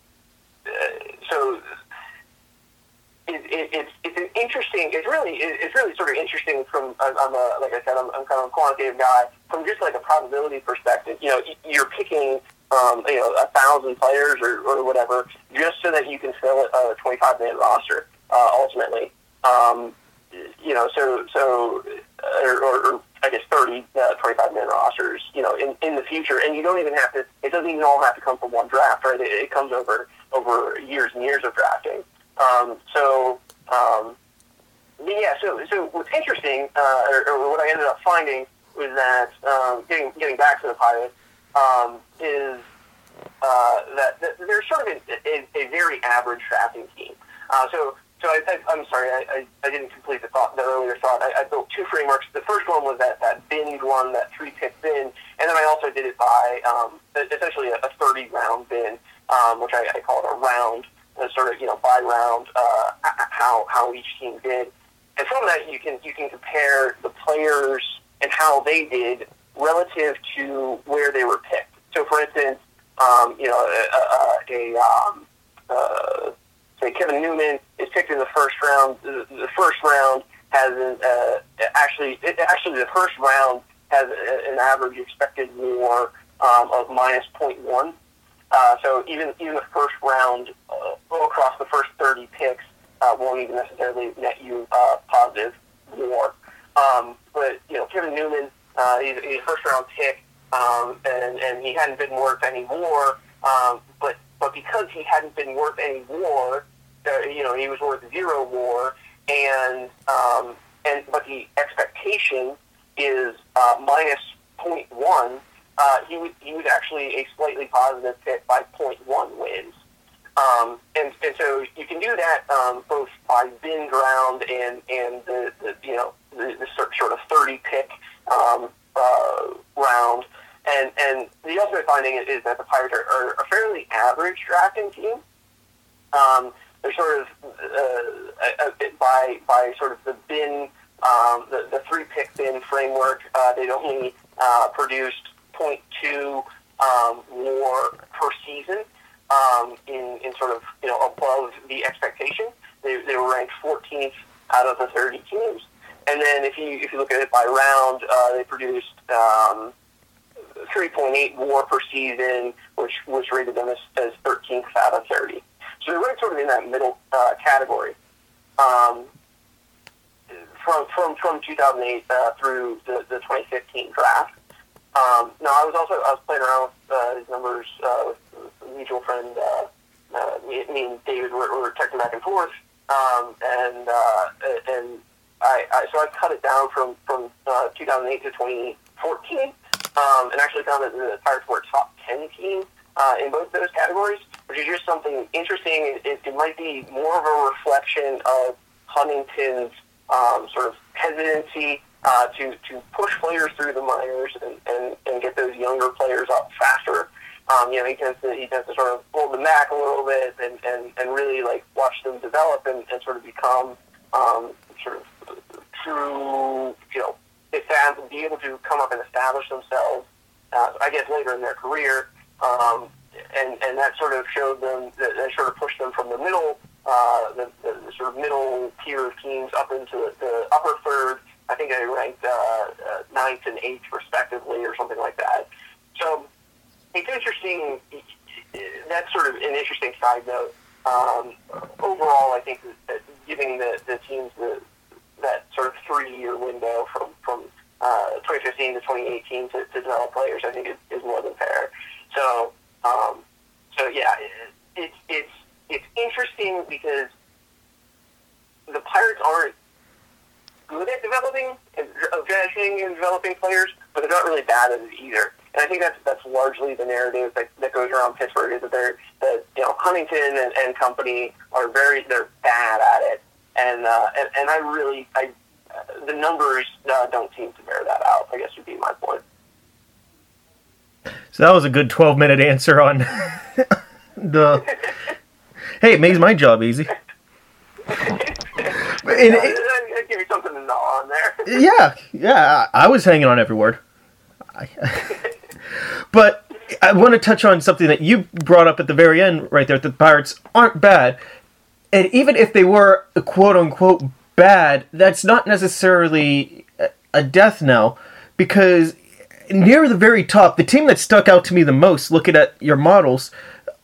uh, so it, it, it's it's an interesting. It's really it's really sort of interesting from I'm a like I said I'm, I'm kind of a quantitative guy from just like a probability perspective. You know, you're picking um, you know a thousand players or, or whatever just so that you can fill a 25 man roster uh, ultimately. Um, you know, so so uh, or, or, or I guess 30 uh, 25 man rosters. You know, in in the future, and you don't even have to. It doesn't even all have to come from one draft, right? It, it comes over over years and years of drafting. Um, so, um, yeah, so, so what's interesting, uh, or, or what I ended up finding was that, um, getting, getting back to the pilot, um, is uh, that, that they're sort of a, a, a very average drafting team. Uh, so, so I, I, I'm sorry, I, I, I didn't complete the thought, the earlier thought. I, I built two frameworks. The first one was that, that binned one, that three pick bin, and then I also did it by um, essentially a, a 30 round bin, um, which I, I call it a round, sort of you know by round uh, how how each team did, and from that you can you can compare the players and how they did relative to where they were picked. So, for instance, um, you know a, a, a um, uh, say Kevin Newman is picked in the first round. The, the first round has an, uh, actually it, actually the first round has a, an average expected WAR um, of minus 0.1. Uh, so even even the first round uh, across the first 30 picks uh, won't even necessarily net you uh, positive WAR. Um, but you know Kevin Newman, uh, he's, he's a first round pick, um, and and he hadn't been worth any WAR. Um, but but because he hadn't been worth any WAR, uh, you know he was worth zero WAR, and um, and but the expectation is uh, minus 0.1 uh, he was he was actually a slightly positive pick by 0.1 wins. Um, and, and so you can do that um, both by bin ground and and the, the you know the, the sort of 30 pick um, uh, round. And and the ultimate finding is, that the Pirates are, are a fairly average drafting team. Um, they're sort of uh, by by sort of the bin um, the, the three pick bin framework. Uh, they'd only uh, produced 0.2 um, WAR per season um, in, in sort of you know above the expectation. They, they were ranked 14th out of the 30 teams. And then if you if you look at it by round, uh, they produced um, 3.8 WAR per season, which which rated them as, as 13th out of 30. So they're sort of in that middle uh, category. Um, from from from 2008 uh, through the, the 2015 draft. Um, no, I was also I was playing around with uh, his numbers uh, with, a mutual friend. Uh, uh, me, me and David were, were texting back and forth, um, and uh, and I, I so I cut it down from from uh, 2008 to 2014, um, and actually found that the Pirates were a top 10 team uh, in both those categories, which is just something interesting. It, it might be more of a reflection of Huntington's um, sort of hesitancy uh, to to push players through the minors and, and, and get those younger players up faster. Um, you know, he tends to he tends to sort of hold them back a little bit and, and, and really like watch them develop and, and sort of become um, sort of true, you know, be able to come up and establish themselves. Uh, I guess later in their career, um, and and that sort of showed them that, that sort of pushed them from the middle uh, the, the, the sort of middle tier of teams up into the upper third. I think they ranked uh, uh, ninth and eighth respectively, or something like that. So it's interesting. That's sort of an interesting side note. Um, overall, I think that giving the, the teams the, that sort of three-year window from from uh, 2015 to 2018 to, to develop players, I think is, is more than fair. So, um, so yeah, it, it's it's it's interesting because the Pirates aren't good at developing and drafting and developing players, but they're not really bad at it either. And I think that's that's largely the narrative that, that goes around Pittsburgh is that they're that you know Huntington and, and company are very they're bad at it, and uh, and, and I really I uh, the numbers uh, don't seem to bear that out. I guess would be my point. So that was a good twelve minute answer on the Hey, it makes my job easy. and give something to gnaw on there. yeah, yeah, I was hanging on every word. but I want to touch on something that you brought up at the very end, right there. That the Pirates aren't bad, and even if they were quote unquote bad, that's not necessarily a death knell, because near the very top, the team that stuck out to me the most, looking at your models,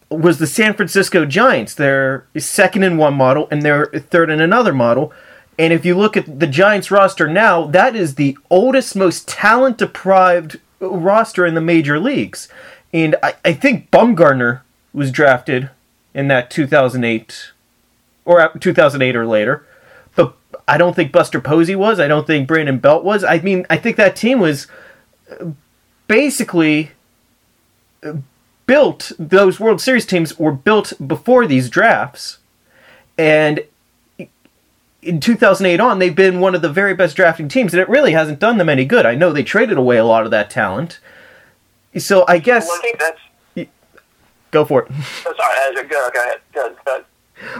was the San Francisco Giants. They're second in one model and they're third in another model. And if you look at the Giants roster now, that is the oldest, most talent deprived roster in the major leagues. And I, I think Bumgarner was drafted in that 2008 or uh, 2008 or later. But I don't think Buster Posey was. I don't think Brandon Belt was. I mean, I think that team was uh, basically uh, built those World Series teams were built before these drafts, and in 2008 on, they've been one of the very best drafting teams, and it really hasn't done them any good. I know they traded away a lot of that talent, so I guess. Well, I think that's. Go for it. Oh, sorry, go, go ahead. Go, go.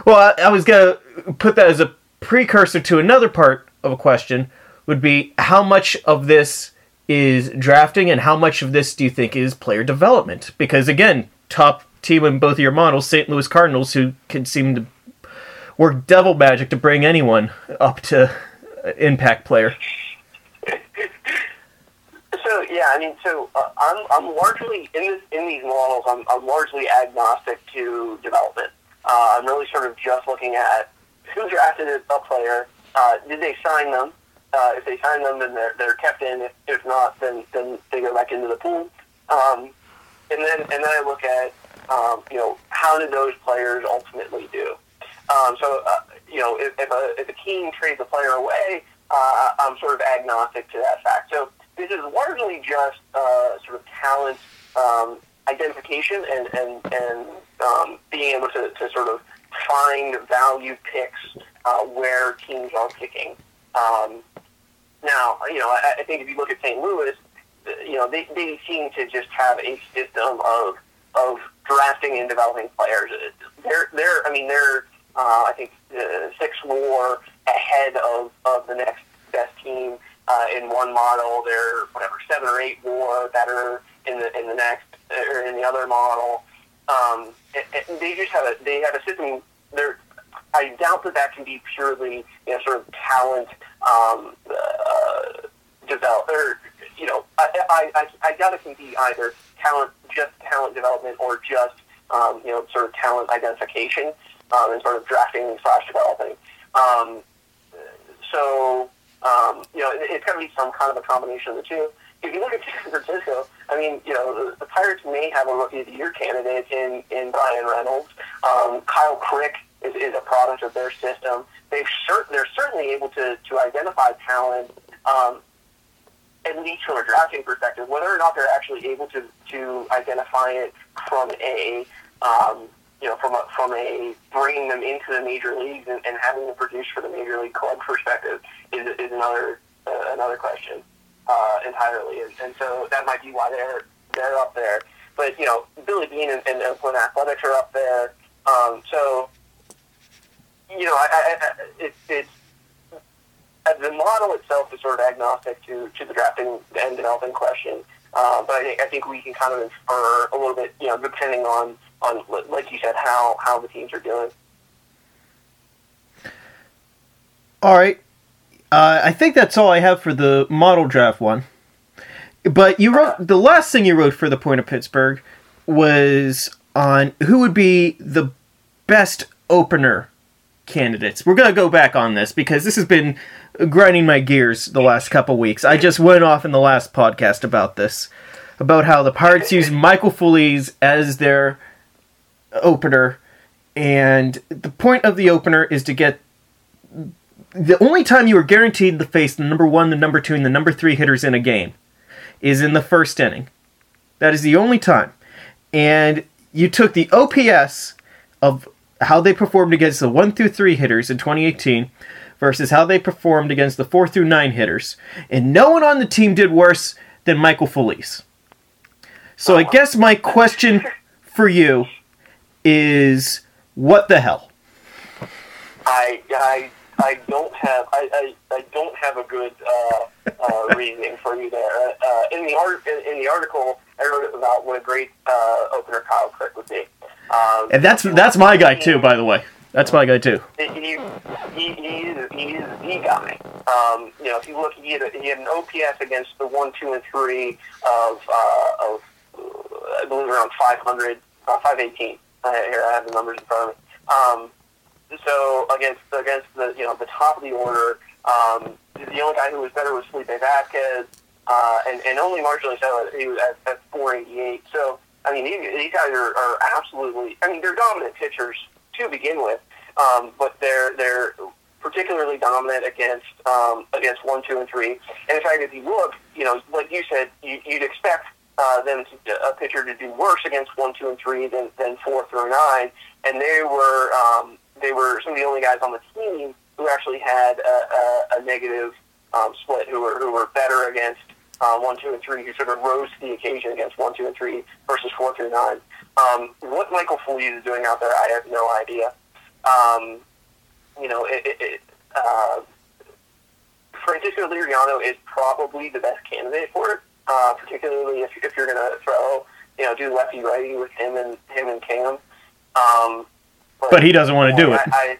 Well, I, I was gonna put that as a precursor to another part of a question. Would be how much of this is drafting, and how much of this do you think is player development? Because again, top team in both of your models, St. Louis Cardinals, who can seem to work devil magic to bring anyone up to impact player. So yeah, I mean, so uh, I'm I'm largely in this in these models. I'm I'm largely agnostic to development. Uh, I'm really sort of just looking at who drafted a player. Uh, did they sign them? Uh, if they sign them, then they're, they're kept in. If, if not, then, then they go back into the pool. Um, and then and then I look at um, you know how did those players ultimately do? Um, so uh, you know if, if, a, if a team trades a player away, uh, I'm sort of agnostic to that fact. So this is largely just uh, sort of talent um, identification and and and um, being able to, to sort of find value picks uh, where teams are picking. Um, now, you know, I, I think if you look at St. Louis, you know, they, they seem to just have a system of of drafting and developing players. They're they're I mean they're uh, I think uh, six more ahead of, of the next best team uh, in one model. They're whatever seven or eight more better in the in the next or in the other model. Um, and, and they just have a they have a system. They're I doubt that that can be purely you know sort of talent um, uh, develop or you know I, I, I, I doubt it can be either talent just talent development or just um, you know sort of talent identification um, and sort of drafting slash developing. Um, so um, you know it, it's to be some kind of a combination of the two. If you look at San Francisco, I mean, you know, the, the Pirates may have a Rookie of the Year candidate in in Bryan Reynolds. Um, Kyle Crick is, is a product of their system. They've cert- they're certainly able to to identify talent. Um, at least from a drafting perspective, whether or not they're actually able to, to identify it from a um, you know from a from a bringing them into the major leagues and, and having them produce for the major league club perspective is, is another uh, another question uh, entirely, and, and so that might be why they're they're up there. But you know, Billy Beane and, and Oakland Athletics are up there, um, so you know, I, I, I, it, it's uh, the model itself is sort of agnostic to, to the drafting and developing question. Uh, but I I think we can kind of infer a little bit, you know, depending on, on like you said, how, how the teams are doing. All right. Uh, I think that's all I have for the model draft one. But you wrote the last thing you wrote for the Point of Pittsburgh was on who would be the best opener candidates. We're gonna go back on this because this has been grinding my gears the last couple weeks. I just went off in the last podcast about this, about how the Pirates use Michael Feliz as their opener, and the point of the opener is to get the only time you are guaranteed to face the number one, the number two, and the number three hitters in a game is in the first inning. That is the only time. And you took the OPS of how they performed against the 1 through 3 hitters in 2018 versus how they performed against the 4 through 9 hitters. And no one on the team did worse than Michael Feliz. So I oh. guess my question for you is what the hell? I, I, I don't have I, I, I don't have a good uh, uh, reasoning for you there. Uh, in the art in, in the article, I wrote about what a great uh, opener Kyle Crick would be. Um, And that's that's my guy too, by the way. That's my guy too. he, he, he, he is he is the guy. Um, you know, if you look, he had, a, he had an OPS against the one, two, and three of uh, of uh, I believe around 500, uh, 518. Uh, here I have the numbers in front of me. Um, so against against the you know the top of the order, um, the only guy who was better was Felipe Vasquez, uh, and and only marginally so. He was at, at 488. So I mean, these, these guys are, are absolutely. I mean, they're dominant pitchers to begin with, um, but they're they're particularly dominant against um, against one, two, and three. And in fact, if you look, you know, like you said, you, you'd expect uh, them to, a pitcher to do worse against one, two, and three than, than four through nine. And they were um, they were some of the only guys on the team who actually had a, a, a negative um, split, who were who were better against uh, one, two, and three, who sort of rose to the occasion against one, two, and three versus four through nine. Um, what Michael Feliz is doing out there, I have no idea. Um, you know, it, it, it, uh, Francisco Liriano is probably the best candidate for it, uh, particularly if, if you're going to throw, you know, do lefty righty with him and him and Kingham. Um, But he doesn't want to do it. I, I,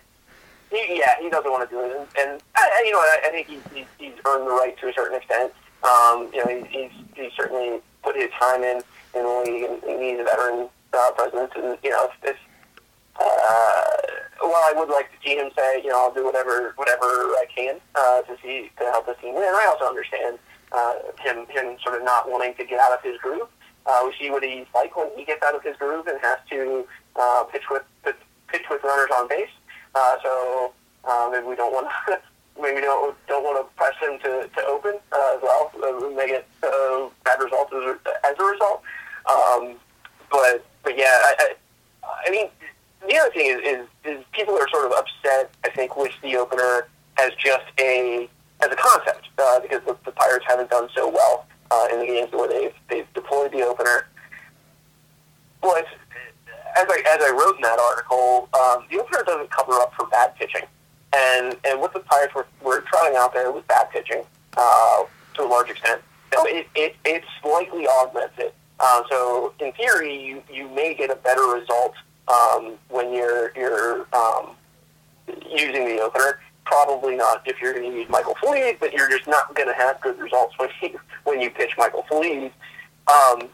he, yeah, he doesn't want to do it, and, and I, you know, I, I think he, he, he's earned the right to a certain extent. Um, you know, he, he's he's certainly put his time in in the league, and, and he's a veteran uh, president, and you know, if, if uh, while I would like to see him say, you know, I'll do whatever whatever I can uh, to see to help the team win. I also understand uh, him him sort of not wanting to get out of his groove. Uh, we see what he's like when he gets out of his groove and has to uh, pitch with pitch with runners on base. Uh, so uh, maybe we don't want maybe don't don't want to press them to, to open uh, as well. Uh, they get uh, bad results as, a- as a result. Um, but but yeah, I, I, I mean the other thing is, is is people are sort of upset. I think with the opener as just a as a concept uh, because the, the Pirates haven't done so well uh, in the games where they've they've deployed the opener. But as I as I wrote in that article, um, the opener doesn't cover up for bad pitching, and and what the Pirates were, were trying out there was bad pitching uh, to a large extent. So it, it, it slightly augments it. Uh, so in theory, you, you may get a better result um, when you're you're um, using the opener. Probably not if you're going to use Michael Feliz, but you're just not going to have good results when you when you pitch Michael Feliz. Um,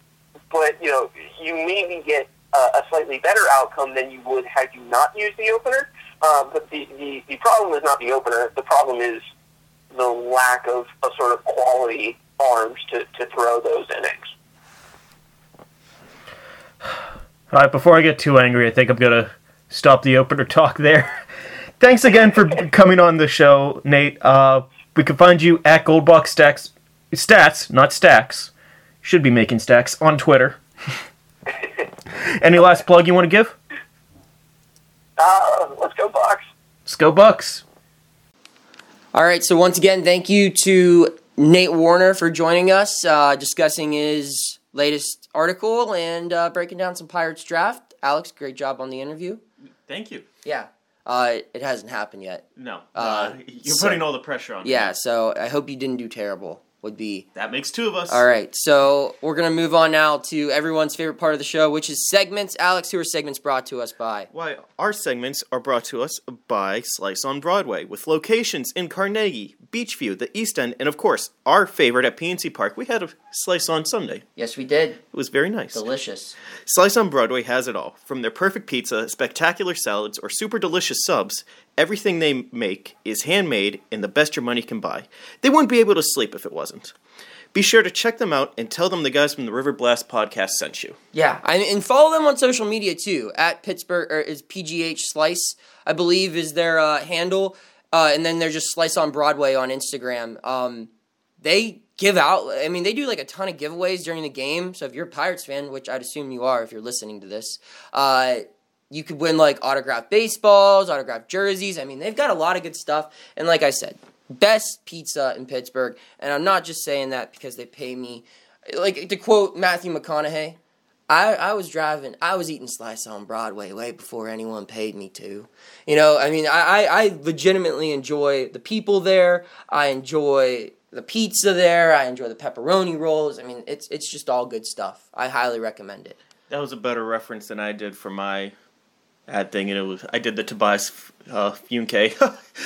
but you know, you maybe get a, a slightly better outcome than you would had you not used the opener. Uh, but the, the the problem is not the opener. The problem is the lack of a sort of quality arms to, to throw those innings. All right, before I get too angry, I think I'm gonna stop the opener talk there. Thanks again for coming on the show, Nate. Uh, we can find you at Goldbox Stacks, stats, not stacks. Should be making stacks on Twitter. Any last plug you want to give? Uh, let's go Bucs. Let's go Bucs. All right, so once again, thank you to Nate Warner for joining us, uh, discussing his latest article and uh, breaking down some Pirates draft. Alex, great job on the interview. Thank you. Yeah, uh, it hasn't happened yet. No, Uh, uh, you're so- putting all the pressure on. me. Yeah, so I hope you didn't do terrible. Would be that makes two of us. all right. So we're gonna move on now to everyone's favorite part of the show, which is segments. Alex, who are segments brought to us by? Why, our segments are brought to us by Slice on Broadway, with locations in Carnegie, Beechview, the East End, and of course, our favorite at PNC Park. We had a slice on Sunday. Yes, we did. It was very nice. Delicious. Slice on Broadway has it all. From their perfect pizza, spectacular salads, or super delicious subs, everything they make is handmade and the best your money can buy. They wouldn't be able to sleep if it wasn't. Be sure to check them out and tell them the guys from the River Blast podcast sent you. Yeah, I and follow them on social media too. At Pittsburgh or is PGH Slice, I believe, is their uh, handle, uh, and then they're just Slice on Broadway on Instagram. Um, they give out. I mean, they do like a ton of giveaways during the game. So if you're a Pirates fan, which I'd assume you are if you're listening to this, uh, you could win like autographed baseballs, autographed jerseys. I mean, they've got a lot of good stuff. And like I said, best pizza in Pittsburgh. And I'm not just saying that because they pay me. Like to quote Matthew McConaughey, I, I was driving, I was eating slice on Broadway way before anyone paid me to. You know, I mean, I, I, I legitimately enjoy the people there. I enjoy the pizza there. I enjoy the pepperoni rolls. I mean, it's it's just all good stuff. I highly recommend it. That was a better reference than I did for my ad thing, and it was I did the Tobias uh, Funke.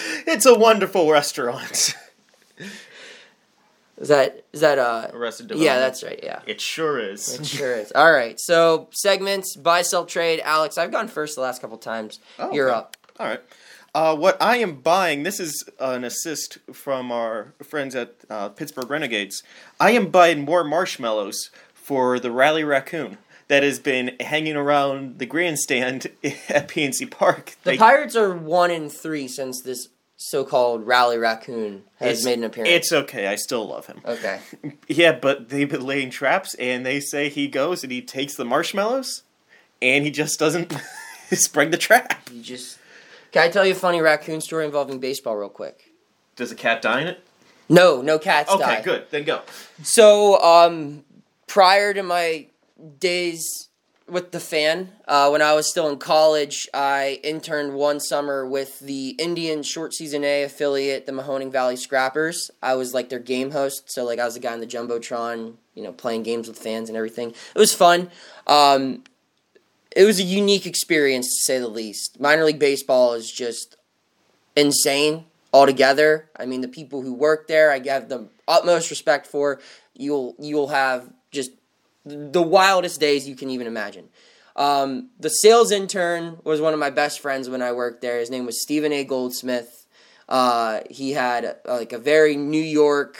it's a wonderful restaurant. Is that is that uh? Arrested Yeah, that's right. Yeah. It sure is. It sure is. All right. So segments, buy, sell, trade. Alex, I've gone first the last couple times. Oh, You're okay. up. All right. Uh, what I am buying, this is an assist from our friends at uh, Pittsburgh Renegades. I am buying more marshmallows for the Rally Raccoon that has been hanging around the grandstand at PNC Park. The They- Pirates are one in three since this so-called Rally Raccoon has it's- made an appearance. It's okay. I still love him. okay. Yeah, but they've been laying traps, and they say he goes and he takes the marshmallows, and he just doesn't spring the trap. You just. Can I tell you a funny raccoon story involving baseball, real quick? Does a cat die in it? No, no cats Okay, die. good. Then go. So, um, prior to my days with the fan, uh, when I was still in college, I interned one summer with the Indian Short Season A affiliate, the Mahoning Valley Scrappers. I was like their game host, so like I was the guy in the jumbotron, you know, playing games with fans and everything. It was fun. Um, it was a unique experience to say the least. Minor league baseball is just insane altogether. I mean, the people who work there, I have the utmost respect for. You'll you'll have just the wildest days you can even imagine. Um, the sales intern was one of my best friends when I worked there. His name was Stephen A. Goldsmith. Uh, he had uh, like a very New York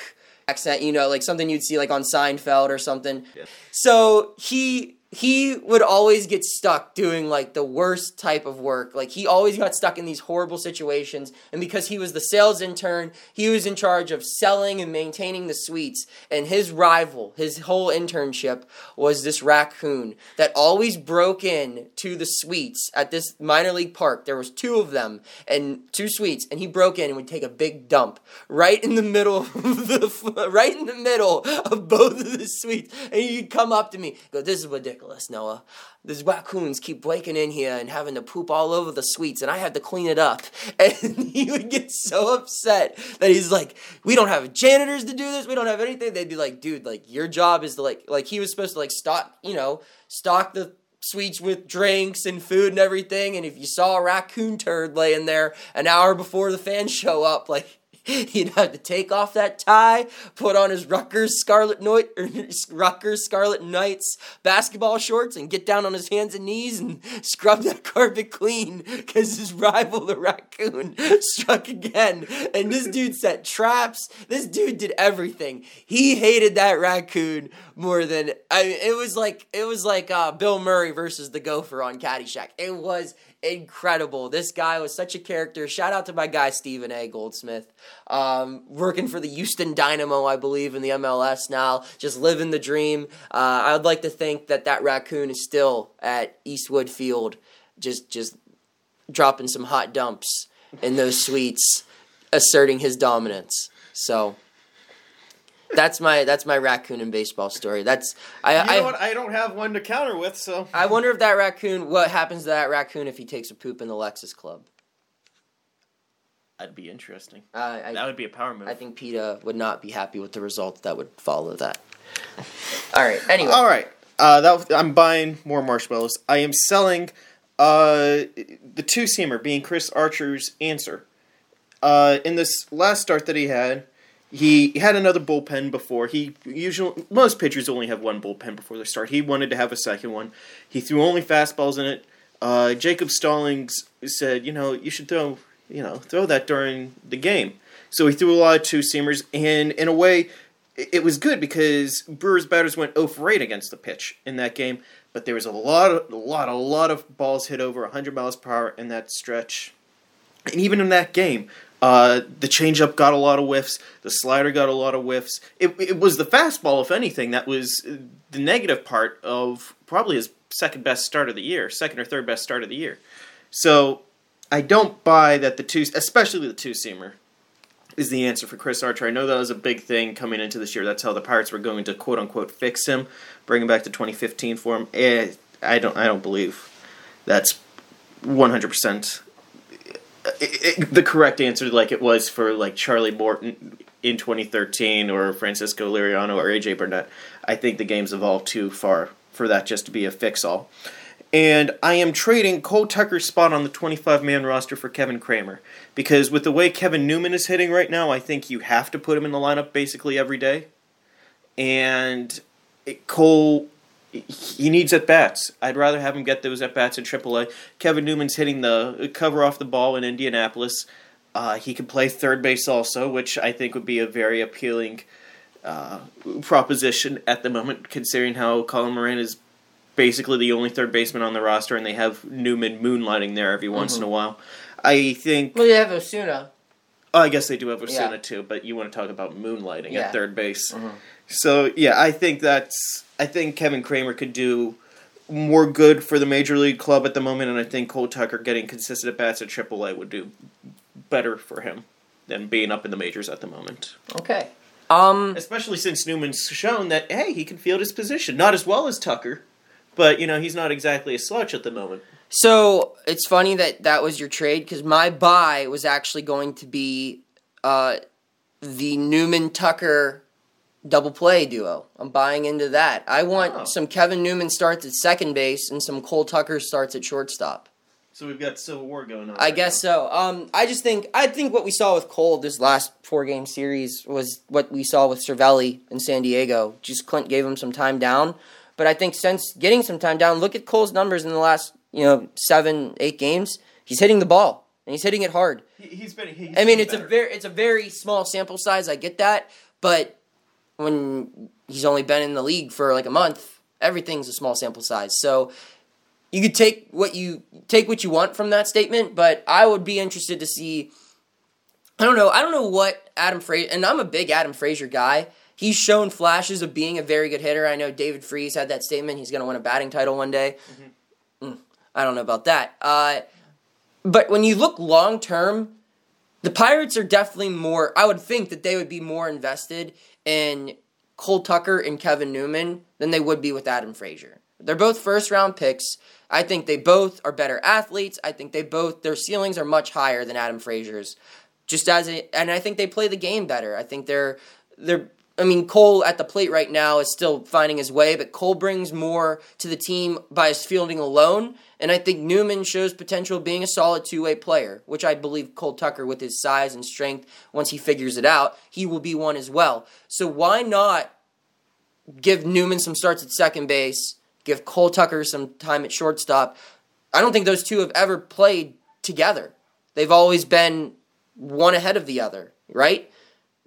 accent, you know, like something you'd see like on Seinfeld or something. So he he would always get stuck doing like the worst type of work. Like he always got stuck in these horrible situations. And because he was the sales intern, he was in charge of selling and maintaining the suites. And his rival, his whole internship, was this raccoon that always broke in to the suites at this minor league park. There was two of them and two suites, and he broke in and would take a big dump right in the middle of the right in the middle of both of the suites. And he'd come up to me, go, "This is ridiculous, Noah. These raccoons keep breaking in here and having to poop all over the suites, and I had to clean it up." And he would get so upset that he's like, "We don't have janitors to do this. We don't have anything." They'd be like, "Dude, like your job is to like like he was supposed to like stock, you know, stock the." Suites with drinks and food and everything, and if you saw a raccoon turd laying there an hour before the fans show up, like He'd have to take off that tie, put on his Rutgers Scarlet Knight, or Rutgers Scarlet Knights basketball shorts, and get down on his hands and knees and scrub that carpet clean because his rival, the raccoon, struck again. And this dude set traps. This dude did everything. He hated that raccoon more than I. It was like it was like uh, Bill Murray versus the Gopher on Caddyshack. It was incredible. This guy was such a character. Shout out to my guy Stephen A. Goldsmith, um, working for the Houston Dynamo, I believe, in the MLS now, just living the dream. Uh, I would like to think that that raccoon is still at Eastwood Field, just just dropping some hot dumps in those suites, asserting his dominance. So. That's my that's my raccoon in baseball story. That's I You I, know what? I don't have one to counter with, so I wonder if that raccoon what happens to that raccoon if he takes a poop in the Lexus Club. that'd be interesting. Uh, I That would be a power move. I think PETA would not be happy with the results that would follow that. All right. Anyway, All right. Uh, that I'm buying more marshmallows. I am selling uh, the two seamer, being Chris Archer's answer. Uh, in this last start that he had, he had another bullpen before. He usually most pitchers only have one bullpen before they start. He wanted to have a second one. He threw only fastballs in it. Uh, Jacob Stallings said, you know, you should throw, you know, throw that during the game. So he threw a lot of two seamers, and in a way, it was good because Brewers batters went 0 for 8 against the pitch in that game. But there was a lot, of, a lot, a lot of balls hit over 100 miles per hour in that stretch. And even in that game, uh, the changeup got a lot of whiffs. The slider got a lot of whiffs. It, it was the fastball, if anything, that was the negative part of probably his second best start of the year, second or third best start of the year. So I don't buy that the two, especially the two seamer, is the answer for Chris Archer. I know that was a big thing coming into this year. That's how the Pirates were going to quote unquote fix him, bring him back to 2015 for him. Eh, I don't. I don't believe that's 100 percent the correct answer, like it was for like Charlie Morton in 2013 or Francisco Liriano or AJ Burnett. I think the game's evolved too far for that just to be a fix all. And I am trading Cole Tucker's spot on the 25 man roster for Kevin Kramer. Because with the way Kevin Newman is hitting right now, I think you have to put him in the lineup basically every day. And Cole, he needs at bats. I'd rather have him get those at bats in AAA. Kevin Newman's hitting the cover off the ball in Indianapolis. Uh, he can play third base also, which I think would be a very appealing uh, proposition at the moment, considering how Colin Moran is basically the only third baseman on the roster, and they have Newman moonlighting there every once in a while. I think. well, they have Osuna. Oh, I guess they do have Osuna Yeah. too, but you want to talk about moonlighting Yeah. at third base. Mhm. So yeah, I think that's. I think Kevin Kramer could do more good for the major league club at the moment, and I think Cole Tucker getting consistent at bats at AAA would do better for him than being up in the majors at the moment. Okay. Um. Especially since Newman's shown that hey, he can field his position, not as well as Tucker, but you know he's not exactly a slouch at the moment. So it's funny that that was your trade because my buy was actually going to be uh, the Newman Tucker double play duo. I'm buying into that. I want Oh. some Kevin Newman starts at second base and some Cole Tucker starts at shortstop. So we've got civil war going on. I guess so. Um, I just think I think what we saw with Cole this last four game series was what we saw with Cervelli in San Diego. Just Clint gave him some time down, but I think since getting some time down, look at Cole's numbers in the last you know seven eight games. He's hitting the ball and he's hitting it hard. He, has been. He's I mean, it's a very it's a very small sample size. I get that, but when he's only been in the league for like a month, Everything's a small sample size. So you could take what you take what you want from that statement, but I would be interested to see. I don't know. I don't know what Adam Frazier, and I'm a big Adam Frazier guy. He's shown flashes of being a very good hitter. I know David Freese had that statement. He's going to win a batting title one day. Mm, I don't know about that. Uh, but when you look long term, the Pirates are definitely more. I would think that they would be more invested in Cole Tucker and Kevin Newman than they would be with Adam Frazier. They're both first round picks. I think they both are better athletes. I think they both their ceilings are much higher than Adam Frazier's. Just as a, and I think they play the game better. I think they're they're I mean, Cole at the plate right now is still finding his way, but Cole brings more to the team by his fielding alone. And I think Newman shows potential being a solid two way player, which I believe Cole Tucker, with his size and strength, once he figures it out, he will be one as well. So why not give Newman some starts at second base, give Cole Tucker some time at shortstop? I don't think those two have ever played together. They've always been one ahead of the other, right?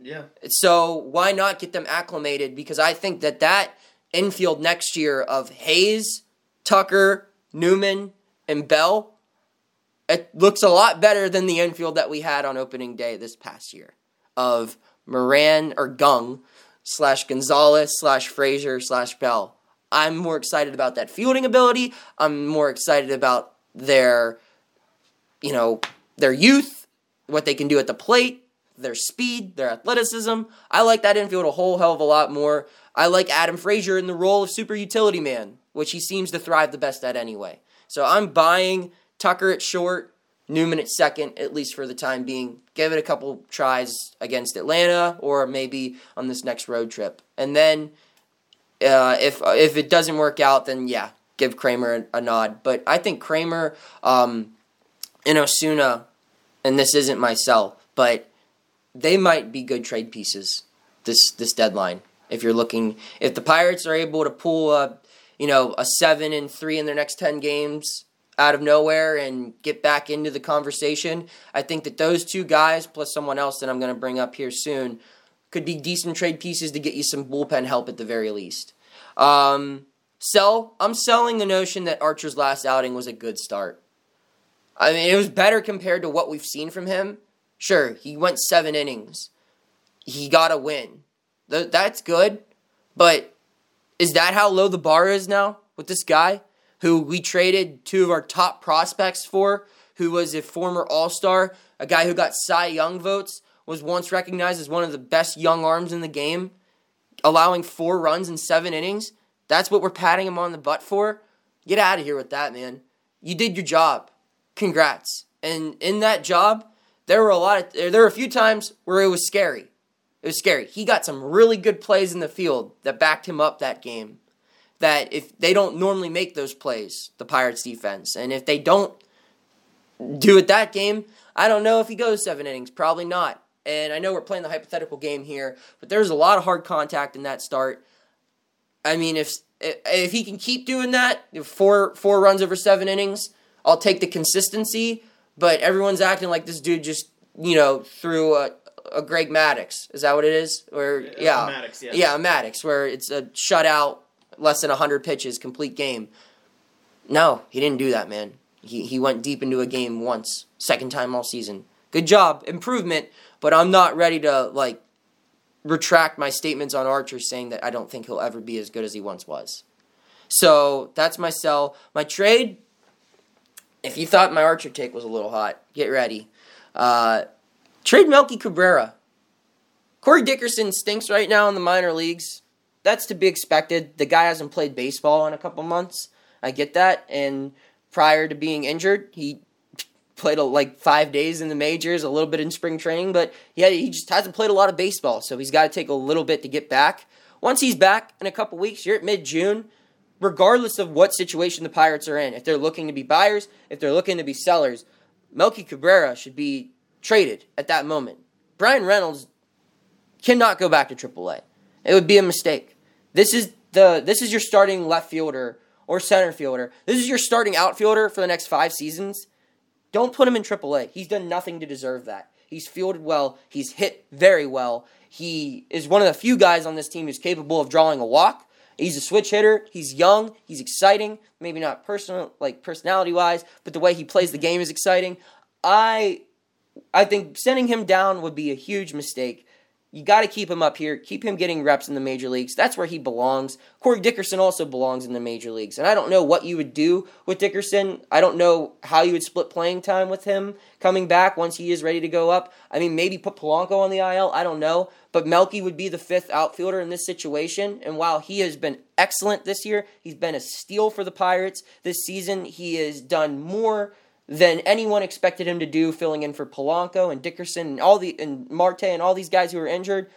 Yeah. So why not get them acclimated? Because I think that that infield next year of Hayes, Tucker, Newman, and Bell, it looks a lot better than the infield that we had on opening day this past year of Moran or Kang slash Gonzalez slash Frazier slash Bell. I'm more excited about that fielding ability. I'm more excited about their, you know, their youth, what they can do at the plate, their speed, their athleticism. I like that infield a whole hell of a lot more. I like Adam Frazier in the role of super utility man, which he seems to thrive the best at anyway. So I'm buying Tucker at short, Newman at second, at least for the time being. Give it a couple tries against Atlanta or maybe on this next road trip. And then uh, if if it doesn't work out, then yeah, give Kramer a, a nod. But I think Kramer um, and Osuna, and this isn't my sell, but they might be good trade pieces this this deadline. If you're looking, if the Pirates are able to pull a, you know, a seven and three in their next ten games out of nowhere and get back into the conversation, I think that those two guys plus someone else that I'm going to bring up here soon could be decent trade pieces to get you some bullpen help at the very least. Um, sell. I'm selling the notion that Archer's last outing was a good start. I mean, it was better compared to what we've seen from him. Sure, he went seven innings. He got a win. Th- that's good. But is that how low the bar is now with this guy who we traded two of our top prospects for, who was a former All Star, a guy who got Cy Young votes, was once recognized as one of the best young arms in the game, allowing four runs in seven innings? That's what we're patting him on the butt for? Get out of here with that, man. You did your job. Congrats. And in that job, there were a lot of there were a few times where it was scary. It was scary. He got some really good plays in the field that backed him up that game. That if they don't normally make those plays, the Pirates defense, and if they don't do it that game, I don't know if he goes seven innings. Probably not. And I know we're playing the hypothetical game here, but there's a lot of hard contact in that start. I mean, if if he can keep doing that, four four runs over seven innings, I'll take the consistency but everyone's acting like this dude just you know threw a, a Greg Maddux. Is that what it is? Or uh, yeah, yeah, Maddux, yeah. yeah, Maddux, where it's a shutout, less than hundred pitches, complete game. No, he didn't do that, man. He he went deep into a game once, second time all season. Good job, improvement. But I'm not ready to like retract my statements on Archer saying that I don't think he'll ever be as good as he once was. So that's my sell. My trade, if you thought my Archer take was a little hot, get ready. Uh, trade Melky Cabrera. Corey Dickerson stinks right now in the minor leagues. That's to be expected. The guy hasn't played baseball in a couple months. I get that. And prior to being injured, he played a, like five days in the majors, a little bit in spring training, but yeah, he just hasn't played a lot of baseball, so he's got to take a little bit to get back. Once he's back in a couple weeks, you're at mid June regardless of what situation the Pirates are in. If they're looking to be buyers, if they're looking to be sellers, Melky Cabrera should be traded at that moment. Bryan Reynolds cannot go back to AAA. It would be a mistake. This is the this is your starting left fielder or center fielder. This is your starting outfielder for the next 5 seasons. Don't put him in AAA. He's done nothing to deserve that. He's fielded well, he's hit very well. He is one of the few guys on this team who's capable of drawing a walk He's a switch hitter. He's young. He's exciting. Maybe not personal, like personality wise, but the way he plays the mm-hmm. game is exciting. I, I think sending him down would be a huge mistake. You got to keep him up here. Keep him getting reps in the major leagues. That's where he belongs. Corey Dickerson also belongs in the major leagues. And I don't know what you would do with Dickerson. I don't know how you would split playing time with him coming back once he is ready to go up. I mean, maybe put Polanco on the IL. I don't know. But Melky would be the fifth outfielder in this situation. And while he has been excellent this year, he's been a steal for the Pirates this season. He has done more than anyone expected him to do, filling in for Polanco and Dickerson and all the and Marte and all these guys who were injured.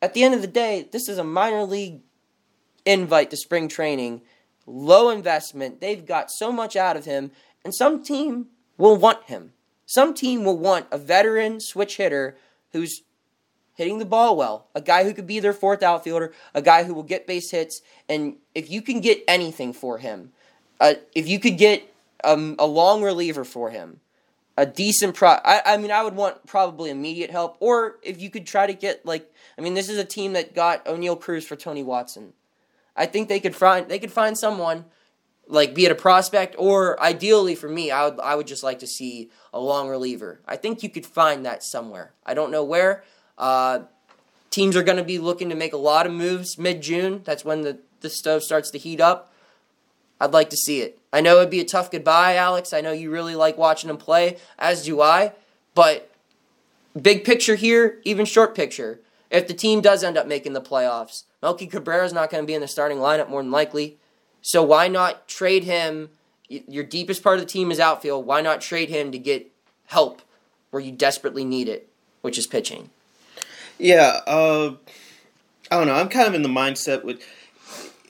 At the end of the day, this is a minor league invite to spring training, low investment. They've got so much out of him, and some team will want him. Some team will want a veteran switch hitter who's hitting the ball well, a guy who could be their fourth outfielder, a guy who will get base hits, and if you can get anything for him, uh, if you could get a long reliever for him, a decent pro. I, I mean, I would want probably immediate help, or if you could try to get like, I mean, this is a team that got Oneil Cruz for Tony Watson. I think they could find they could find someone, like be it a prospect or ideally for me, I would I would just like to see a long reliever. I think you could find that somewhere. I don't know where. Uh, teams are going to be looking to make a lot of moves mid June. That's when the the stove starts to heat up. I'd like to see it. I know it'd be a tough goodbye, Alex. I know you really like watching him play, as do I. But big picture here, even short picture, if the team does end up making the playoffs, Melky Cabrera's not going to be in the starting lineup more than likely. So why not trade him? Your deepest part of the team is outfield. Why not trade him to get help where you desperately need it, which is pitching? Yeah, uh, I don't know. I'm kind of in the mindset with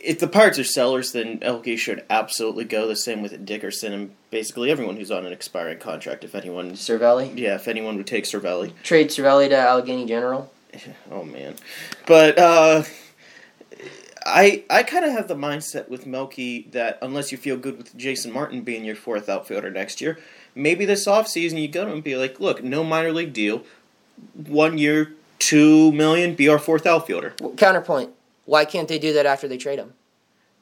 if the Pirates are sellers, then Elke should absolutely go. The same with Dickerson and basically everyone who's on an expiring contract. If anyone, Cervelli? yeah, if anyone would take Cervelli. Trade Cervelli to Allegheny General? Oh man, but uh, I I kind of have the mindset with Melky that unless you feel good with Jason Martin being your fourth outfielder next year, maybe this offseason you go to him and be like, look, no minor league deal, one year, two million, be our fourth outfielder. Counterpoint. Why can't they do that after they trade him?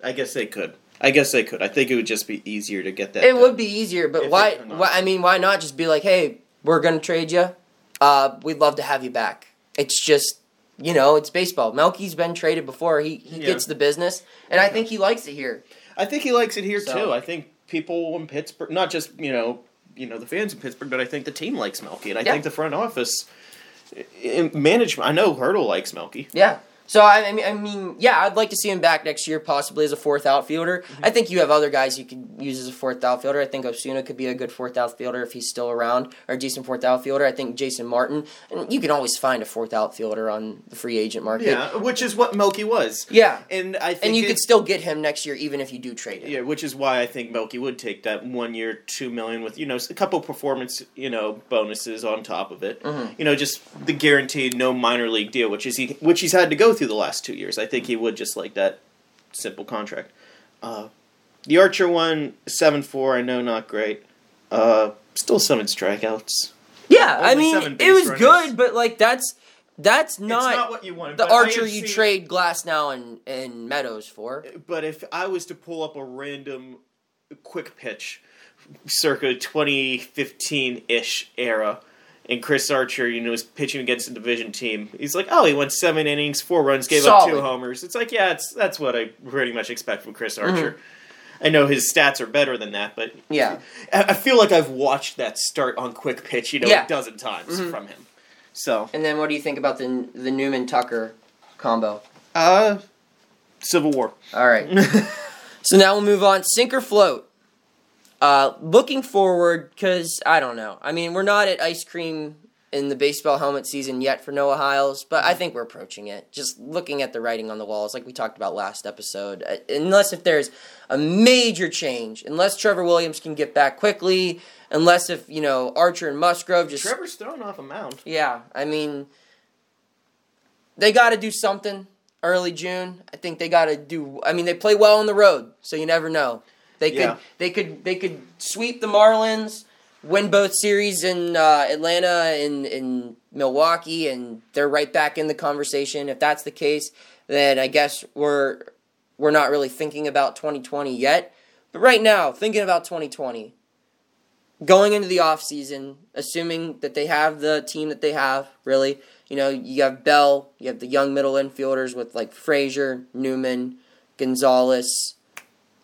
I guess they could. I guess they could. I think it would just be easier to get that. It would be easier, but why, why? I mean, why not just be like, "Hey, we're gonna trade you. Uh, we'd love to have you back." It's just, you know, it's baseball. Melky's been traded before. He he Yeah. gets the business, and I think he likes it here. I think he likes it here So- too. I think people in Pittsburgh, not just you know, you know the fans in Pittsburgh, but I think the team likes Melky, and I Yeah. think the front office, management. I know Hurdle likes Melky. Yeah. So I, I mean, I mean, yeah, I'd like to see him back next year, possibly as a fourth outfielder. I think you have other guys you could use as a fourth outfielder. I think Osuna could be a good fourth outfielder if he's still around, or a decent fourth outfielder. I think Jason Martin, and you can always find a fourth outfielder on the free agent market. Yeah, which is what Melky was. Yeah. and I think and you it- could still get him next year, even if you do trade him. Yeah, which is why I think Melky would take that one year, two million with you know a couple performance you know bonuses on top of it. Mhm. You know, just the guaranteed no minor league deal, which is he which he's had to go through the last two years. I think he would just like that simple contract. Uh, the Archer one seven four, I know not great. Uh, still seven strikeouts. Yeah, I mean, it was runners. good, but like that's that's not, not what you wanted. the Archer you seen- trade Glasnow and and Meadows for. But if I was to pull up a random quick pitch, circa 2015 ish era, and Chris Archer, you know, is pitching against a division team, he's like, oh, he went seven innings, four runs, gave up two homers. It's like, yeah, it's that's what I pretty much expect from Chris Mm-hmm. Archer. I know his stats are better than that, but Yeah. I feel like I've watched that start on quick pitch, you know, Yeah. a dozen times Mhm. from him. So, And then what do you think about the the Newman Tucker combo? uh, Civil War. All right. so now we'll move on. Sink or float. Uh, looking forward, because I don't know. I mean, we're not at ice cream in the baseball helmet season yet for Noah Hiles, but I think we're approaching it. Just looking at the writing on the walls, like we talked about last episode. Uh, unless if there's a major change, unless Trevor Williams can get back quickly, unless if you know Archer and Musgrove just Trevor's thrown off a mound. yeah, I mean, they got to do something early June. I think they got to do. I mean, they play well on the road, so you never know. They could, Yeah. they could, they could sweep the Marlins, win both series in uh, Atlanta and in Milwaukee, and they're right back in the conversation. If that's the case, then I guess we're we're not really thinking about 2020 yet. But right now, thinking about 2020, going into the offseason, assuming that they have the team that they have, really, you know, you have Bell, you have the young middle infielders with like Frazier, Newman, Gonzalez,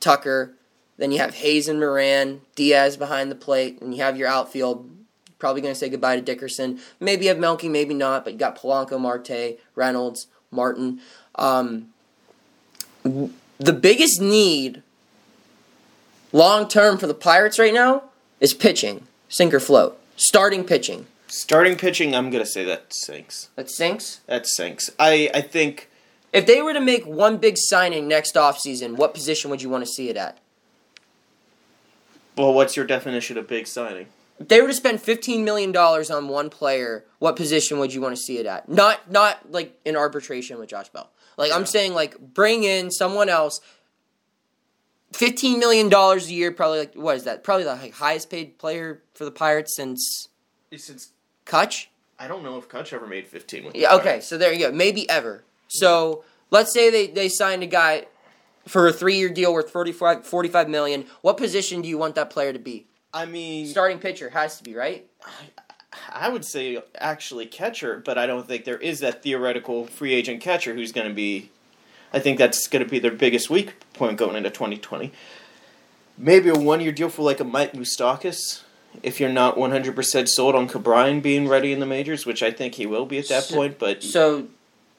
Tucker. Then you have Hayes and Moran, Diaz behind the plate, and you have your outfield. Probably going to say goodbye to Dickerson. Maybe you have Melky, maybe not, but you got Polanco, Marte, Reynolds, Martin. Um, the biggest need long term for the Pirates right now is pitching, sink or float, starting pitching. Starting pitching, I'm gonna say that sinks. That sinks. That sinks. I I think If they were to make one big signing next offseason, what position would you want to see it at? Well, what's your definition of big signing? If they were to spend fifteen million dollars on one player, what position would you want to see it at? Not not like in arbitration with Josh Bell. Like I'm saying, like bring in someone else. Fifteen million dollars a year, probably like what is that? Probably the like, highest paid player for the Pirates since Since Cutch. I don't know if Cutch ever made 15 with Yeah, okay, Pirates. so there you go. Maybe ever. So let's say they, they signed a guy for a three year deal worth 45, 45 million. What position do you want that player to be? I mean, Starting pitcher has to be, right? I would say actually catcher, but I don't think there is that theoretical free agent catcher who's going to be. I think that's going to be their biggest weak point going into 2020. Maybe a one year deal for like a Mike Moustakas. If you're not 100% sold on Ke'Bryan being ready in the majors, which I think he will be at that So- point, but So,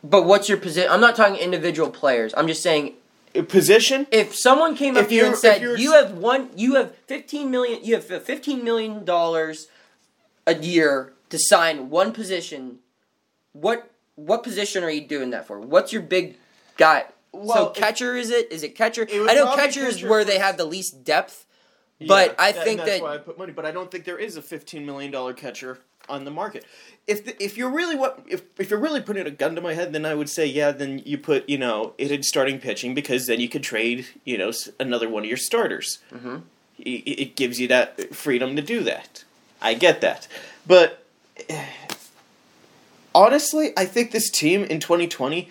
but what's your position? I'm not talking individual players. I'm just saying position, if someone came up to you and said you're- have one, you have 15 million, you have 15 million dollars a year to sign one position. What what position are you doing that for? What's your big guy? so Well, if- catcher is it? Is it catcher? It I know catcher is where they have the least depth. But I that- think that's that- why I put money. But I don't think there is a fifteen million dollar catcher on the market. If the, if you're really what if if you're really putting a gun to my head, then I would say yeah. Then you put you know it in starting pitching because then you could trade you know another one of your starters. Mhm. It, it gives you that freedom to do that. I get that, but eh, honestly, I think this team in 2020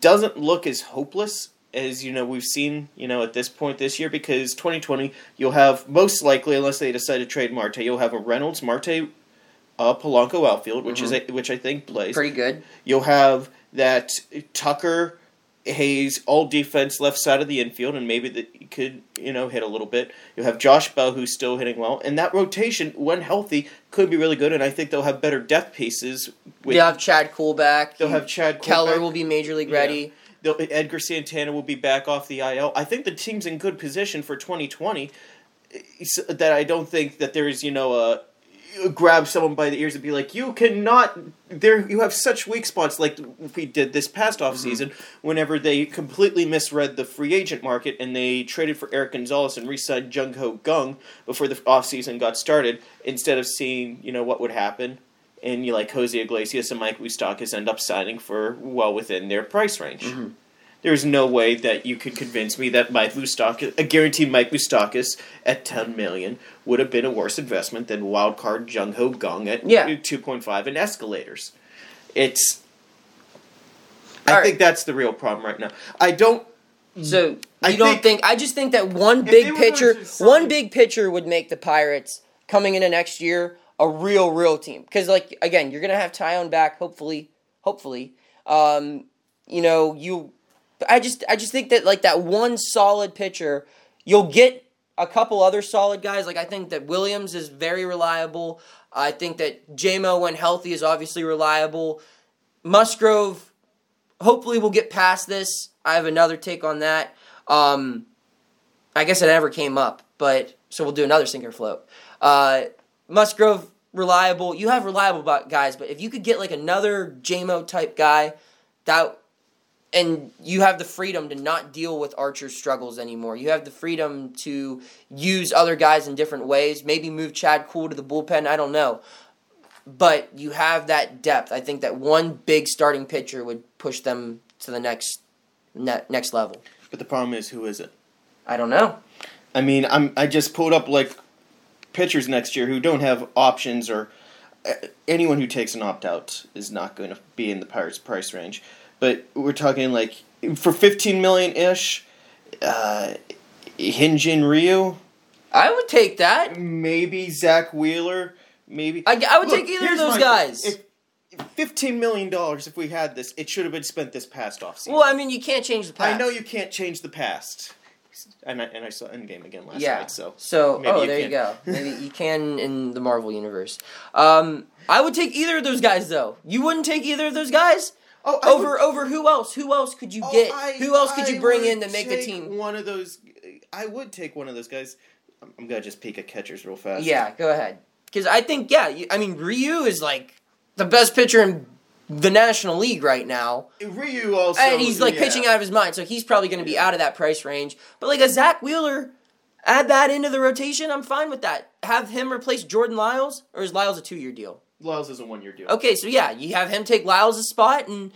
doesn't look as hopeless as you know we've seen you know at this point this year because 2020 you'll have most likely unless they decide to trade Marte you'll have a Reynolds Marte uh, Polanco outfield which is a, which I think plays Pretty good. you'll have that Tucker Hayes all defense left side of the infield and maybe that could you know hit a little bit you'll have Josh Bell who's still hitting well and that rotation when healthy could be really good and I think they'll have better depth pieces with They'll have Chad Kuhl back. they'll have Chad Keller will be major league ready. They'll, Edgar Santana will be back off the IL. I think the team's in good position for 2020. That I don't think that there is, you know, a you grab someone by the ears and be like, you cannot. There, you have such weak spots, like we did this past off season. Whenever they completely misread the free agent market and they traded for Erik Gonzalez and re-signed Jung Ho Kang before the off season got started, instead of seeing, you know, what would happen. And you like Jose Iglesias and Mike Moustakas end up signing for well within their price range. Mm-hmm. There's no way that you could convince me that Mike Moustakas, a guaranteed Mike Moustakas at 10 million, would have been a worse investment than wildcard Jung Ho Kang at Yeah. 2.5 and escalators. It's. I right. think that's the real problem right now. I don't. So you I don't think- think, I just think that one big pitcher, one big pitcher would make the Pirates coming into next year a real, real team. Because like again, you're gonna have Taillon back, hopefully, hopefully. Um, you know, you. I just, I just think that like that one solid pitcher, you'll get a couple other solid guys. Like I think that Williams is very reliable. I think that JMO when healthy is obviously reliable. Musgrove hopefully we'll get past this. I have another take on that. Um, I guess it never came up, but so we'll do another sinker float. Uh, Musgrove reliable. You have reliable guys, but if you could get like another JMO type guy, that and you have the freedom to not deal with Archer's struggles anymore. You have the freedom to use other guys in different ways. Maybe move Chad Kuhl to the bullpen. I don't know but you have that depth. I think that one big starting pitcher would push them to the next ne- next level. But the problem is, who is it? I don't know. I mean, I'm I just pulled up like pitchers next year who don't have options or uh, anyone who takes an opt out is not going to be in the Pirates price range. But we're talking like for fifteen million ish, uh, Hyun-jin Ryu, I would take that. maybe Zack Wheeler, maybe. I, I would Look, take either of those guys. If, if fifteen million dollars, if we had this, it should have been spent this past offseason. well, I mean, you can't change the past. I know you can't change the past, and I and I saw Endgame again last yeah. night. So so oh, you there you go. Maybe you can in the Marvel universe. Um, I would take either of those guys though. You wouldn't take either of those guys oh, I over would- over who else? Who else could you oh, get? I- who else could I you bring in to make the team? One of those, I would take one of those guys. I'm, I'm gonna just peek at catchers real fast. Yeah, go ahead. Because I think yeah, you, I mean Ryu is like the best pitcher in the National League right now. Ryu also, and he's like yeah. pitching out of his mind, so he's probably going to be out of that price range. But like a Zack Wheeler, add that into the rotation. I'm fine with that. Have him replace Jordan Lyles, or is Lyles a two year deal? Lyles is a one year deal. Okay, so yeah, you have him take Lyles' spot, and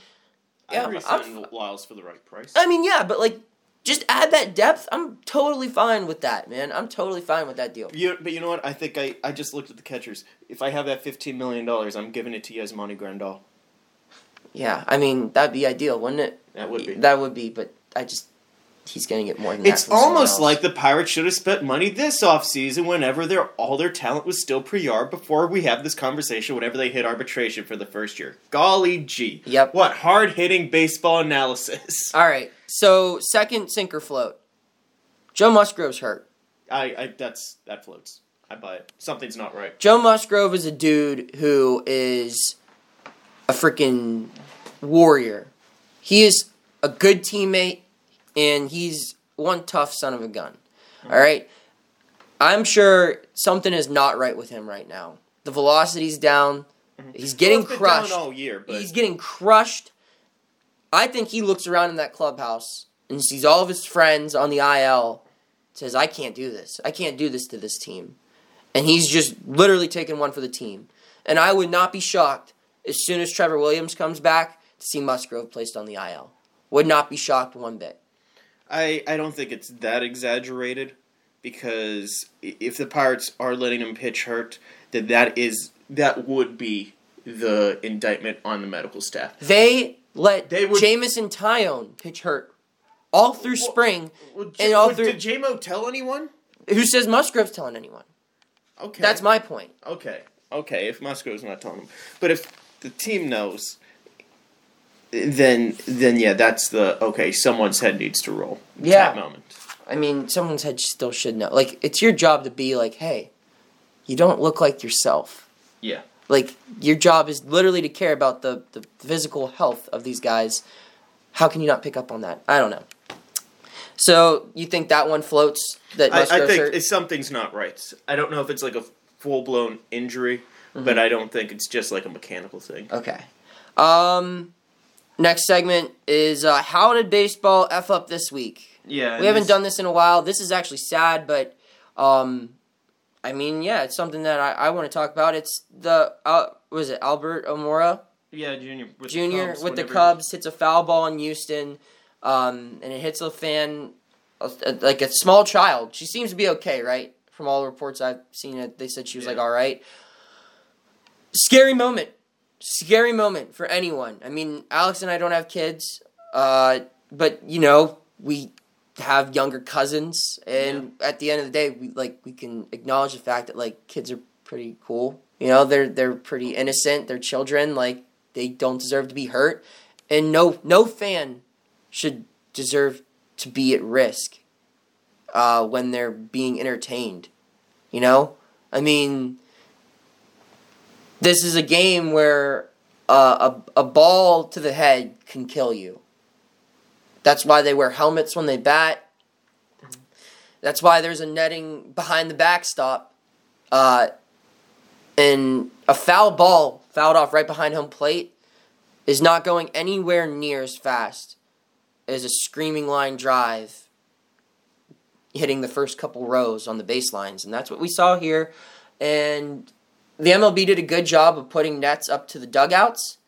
yeah, I'm- Lyles for the right price. I mean yeah, but like just add that depth. I'm totally fine with that, man. I'm totally fine with that deal. You, but you know what? I think I, I just looked at the catchers. If I have that fifteen million dollars, I'm giving it to Yasmani Grandal. Yeah, I mean that'd be ideal, wouldn't it? That would be. That would be, but I just he's gonna get more than that. It's almost like the Pirates should have spent money this offseason whenever their all their talent was still pre-arb before we have this conversation whenever they hit arbitration for the first year. Golly gee. Yep. What hard-hitting baseball analysis. All right, so second sinker float. Joe Musgrove's hurt. I, I that's that floats. I buy it. Something's not right. Joe Musgrove is a dude who is a freaking warrior. He is a good teammate, and he's one tough son of a gun. All right, I'm sure something is not right with him right now. The velocity's down. Mm-hmm. He's getting Well, crushed. all year, but He's getting crushed. I think he looks around in that clubhouse and sees all of his friends on the IL. Says, "I can't do this. I can't do this to this team," and he's just literally taking one for the team. And I would not be shocked as soon as Trevor Williams comes back to see Musgrove placed on the IL. Would not be shocked one bit. I, I don't think it's that exaggerated because if the Pirates are letting him pitch hurt, then that is that would be the indictment on the medical staff. They let They would- Jameson Taillon pitch hurt all through Well- spring. Well, And all well, through- did JMO tell anyone? Who says Musgrove's telling anyone? Okay, That's my point. okay. Okay, if Musco's not telling him, but if the team knows, then then yeah, that's the okay. Someone's head needs to roll. Yeah. moment. I mean, someone's head still should know. Like, it's your job to be like, hey, you don't look like yourself. Yeah. Like, your job is literally to care about the, the physical health of these guys. How can you not pick up on that? I don't know. So, you think that one floats? That I, I think it's, something's not right. I don't know if it's like a full blown injury, Mm-hmm. but I don't think it's just like a mechanical thing. Okay. Um, next segment is uh, how did baseball f up this week? Yeah, we haven't done this in a while. This is actually sad, but um, I mean, yeah, it's something that I, I want to talk about. It's the uh, was it Albert Almora Yeah, junior. With Junior the Cubs, with the Cubs hits a foul ball in Houston, um, and it hits a fan uh, like a small child. She seems to be okay, right? From all the reports I've seen, it they said she was Yeah. like all right. Scary moment, scary moment for anyone. I mean, Alex and I don't have kids, uh, but you know we have younger cousins, and at the end of the day, we like we can acknowledge the fact that like kids are pretty cool. You know, they're they're pretty innocent. They're children. Like they don't deserve to be hurt, and no no fan should deserve to be at risk uh, when they're being entertained. You know, I mean, this is a game where uh, a a ball to the head can kill you. That's why they wear helmets when they bat. That's why there's a netting behind the backstop. Uh, and a foul ball fouled off right behind home plate is not going anywhere near as fast as a screaming line drive hitting the first couple rows on the baselines. And that's what we saw here. And the MLB did a good job of putting nets up to the dugouts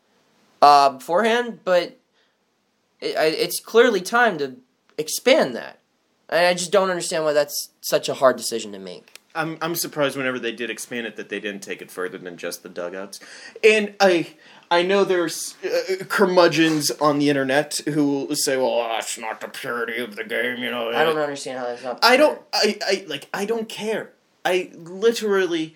uh, beforehand, but it, it's clearly time to expand that. And I just don't understand why that's such a hard decision to make. I'm I'm surprised whenever they did expand it that they didn't take it further than just the dugouts. And I I know there's uh, curmudgeons on the internet who will say, "Well, that's not the purity of the game," you know. I don't understand how that's not. I don't. I, I like. I don't care. I literally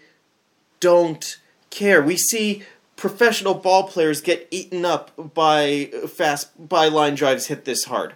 don't care. We see professional ball players get eaten up by fast by line drives hit this hard.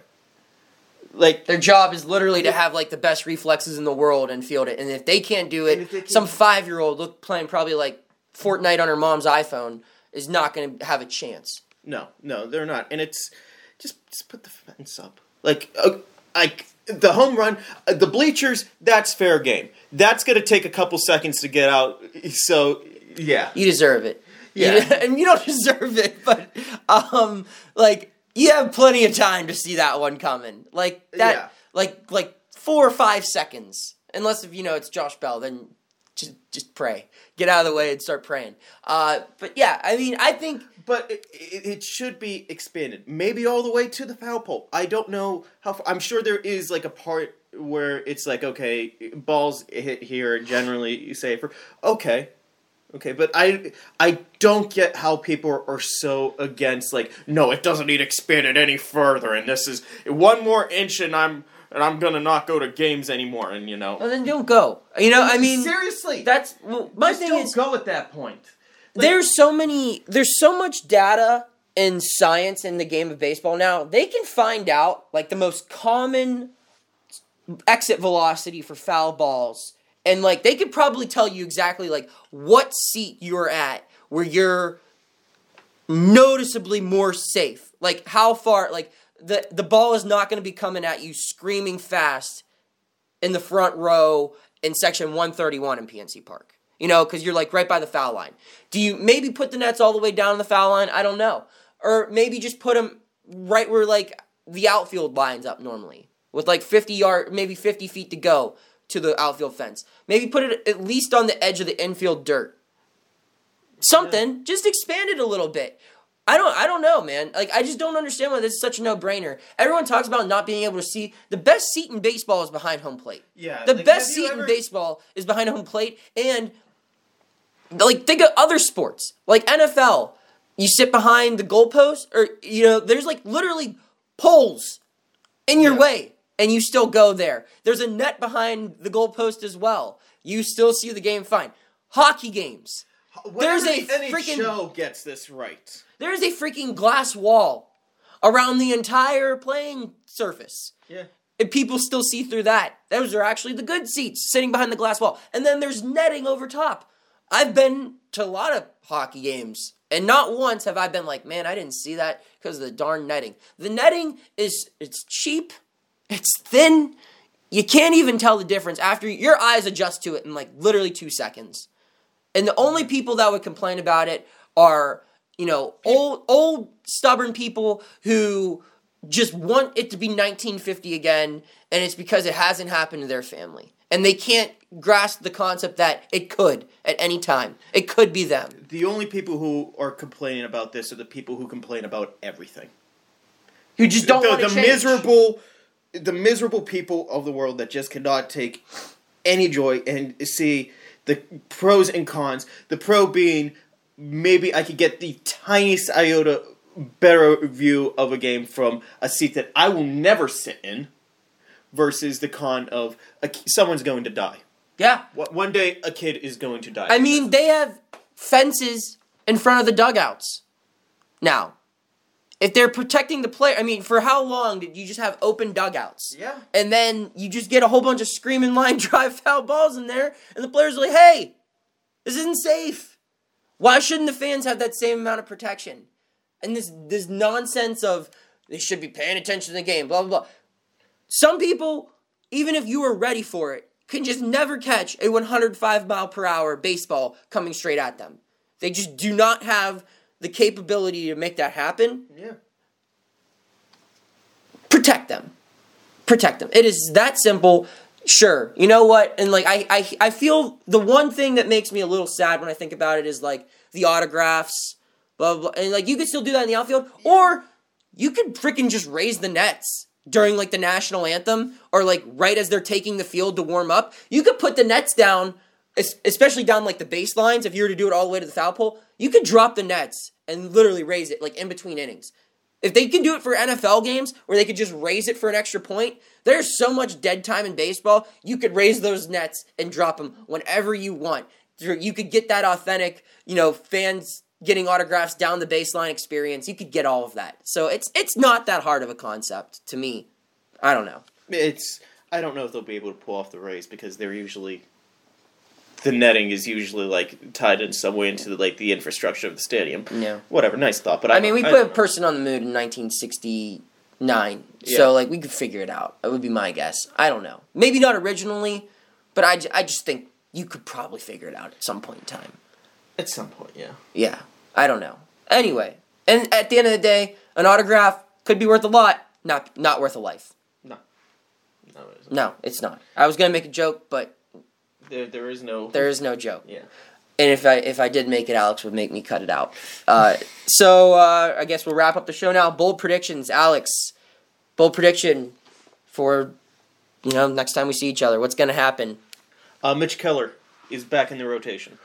Like Their job is literally to have like the best reflexes in the world and field it. And if they can't do it, can't- some five year old look playing probably like Fortnite on her mom's iPhone is not going to have a chance. no, no, they're not. And it's just just put the fence up. Like uh, like the home run, uh, the bleachers. That's fair game. That's gonna take a couple seconds to get out. So yeah, You deserve it. You- Yeah. and you don't deserve it, but um, like you have plenty of time to see that one coming. Like that, Yeah. like like four or five seconds. Unless if you know it's Josh Bell, then just just pray, get out of the way and start praying. Uh, but yeah, I mean, I think But it, it, it should be expanded. Maybe all the way to the foul pole. I don't know how. Far, I'm sure there is like a part where it's like okay, balls hit here generally safer. Okay, okay, but I I don't get how people are, so against like no, it doesn't need expanded any further, and this is one more inch, and I'm and I'm gonna not go to games anymore, and you know. well, then don't go. You know, I mean, seriously, that's well, my just thing don't is go at that point. Like- there's so many there's so much data and science in the game of baseball now they can find out like the most common exit velocity for foul balls and like they could probably tell you exactly like what seat you're at where you're noticeably more safe like how far like the the ball is not going to be coming at you screaming fast in the front row in section 131 in PNC Park. You know, because you're like right by the foul line. Do you maybe put the nets all the way down the foul line? I don't know. Or maybe just put them right where like the outfield lines up normally with like 50 yard, maybe 50 feet to go to the outfield fence. Maybe put it at least on the edge of the infield dirt. Something. Just expand it a little bit. I don't I don't know, man. Like I just don't understand why this is such a no-brainer. Everyone talks about not being able to see the best seat in baseball is behind home plate. Yeah, The like, best seat ever- in baseball is behind home plate and like think of other sports. Like NFL. You sit behind the goalpost or you know, there's like literally poles in your Yeah. way and you still go there. There's a net behind the goalpost as well. You still see the game fine. Hockey games. There's a the freaking- NHL gets this right. There is a freaking glass wall around the entire playing surface. Yeah. And people still see through that. Those are actually the good seats sitting behind the glass wall. And then there's netting over top. I've been to a lot of hockey games, and not once have I been like, man, I didn't see that because of the darn netting. The netting is it's cheap, it's thin. You can't even tell the difference after your eyes adjust to it in like literally two seconds. And the only people that would complain about it are, you know, old old stubborn people who just want it to be 1950 again and it's because it hasn't happened to their family. And they can't grasp the concept that it could at any time. It could be them. The only people who are complaining about this are the people who complain about everything. Who just don't the, want to the miserable, the miserable people of the world that just cannot take any joy and see the pros and cons. The pro being maybe I could get the tiniest iota better view of a game from a seat that I will never sit in, versus the con of a, someone's going to die. Yeah. One- day, a kid is going to die. I mean, they have fences in front of the dugouts. Now, if they're protecting the player, I mean, for how long did you just have open dugouts? Yeah. And then you just get a whole bunch of screaming line drive foul balls in there, and the players are like, hey, this isn't safe. Why shouldn't the fans have that same amount of protection? And this this nonsense of they should be paying attention to the game, blah blah blah. Some people, even if you were ready for it, can just never catch a 105 mile per hour baseball coming straight at them. They just do not have the capability to make that happen. yeah. Protect them. Protect them. It is that simple. Sure. You know what? And like I, I I feel the one thing that makes me a little sad when I think about it is like the autographs, blah blah, blah. and like you could still do that in the outfield, or you could freaking just raise the nets during like the national anthem, or like right as they're taking the field to warm up. You could put the nets down, especially down like the baselines. If you were to do it all the way to the foul pole, you could drop the nets and literally raise it like in between innings. If they can do it for NFL games where they could just raise it for an extra point, there's so much dead time in baseball. You could raise those nets and drop them whenever you want. You could get that authentic, you know, fans getting autographs down the baseline experience. You could get all of that. So it's it's not that hard of a concept to me. I don't know. It's I don't know if they'll be able to pull off the raise because they're usually the netting is usually like tied in some way into the, like the infrastructure of the stadium. Yeah. Whatever, nice thought, but I, I mean, we put a person on the moon in 1969, Yeah. so like we could figure it out. That would be my guess. I don't know. Maybe not originally, but I, I just think you could probably figure it out at some point in time. At some point, yeah. Yeah, I don't know. Anyway, and at the end of the day, an autograph could be worth a lot, not not worth a life. No, no, it isn't. No, it's not. I was gonna make a joke, but There, there is no. there is no joke. Yeah. And if I if I did make it, Alex would make me cut it out. Uh, so uh, I guess we'll wrap up the show now. Bold predictions, Alex. Bold prediction for you know next time we see each other. What's gonna happen? Uh, Mitch Keller is back in the rotation.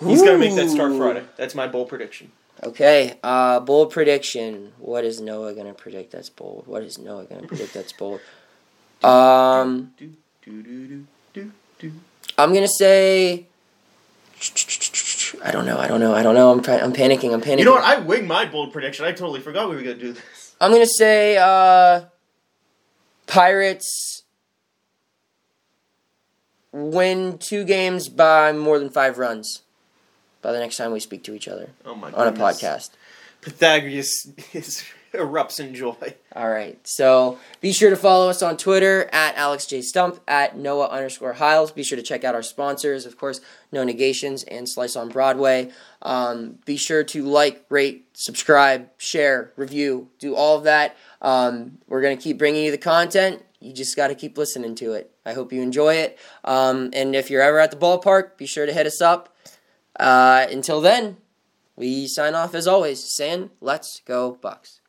He's gonna make that start Friday. That's my bold prediction. Okay, uh, bold prediction. What is Noah gonna predict? That's bold. What is Noah gonna predict? That's bold. Um. I'm gonna say. I don't know. I don't know. I don't know. I'm pa- I'm panicking. I'm panicking. You know what? I wing my bold prediction. I totally forgot we were gonna do this. I'm gonna say uh, Pirates win two games by more than five runs by the next time we speak to each other Oh my on a podcast. Pythagoras is, erupts in joy. All right, so be sure to follow us on Twitter at Alex J Stump at Noah underscore Hiles. Be sure to check out our sponsors, of course, No Negations and Slice on Broadway. Um, be sure to like, rate, subscribe, share, review, do all of that. Um, we're gonna keep bringing you the content. You just got to keep listening to it. I hope you enjoy it. Um, and if you're ever at the ballpark, be sure to hit us up. Uh, until then, we sign off as always, saying, "Let's go Bucs."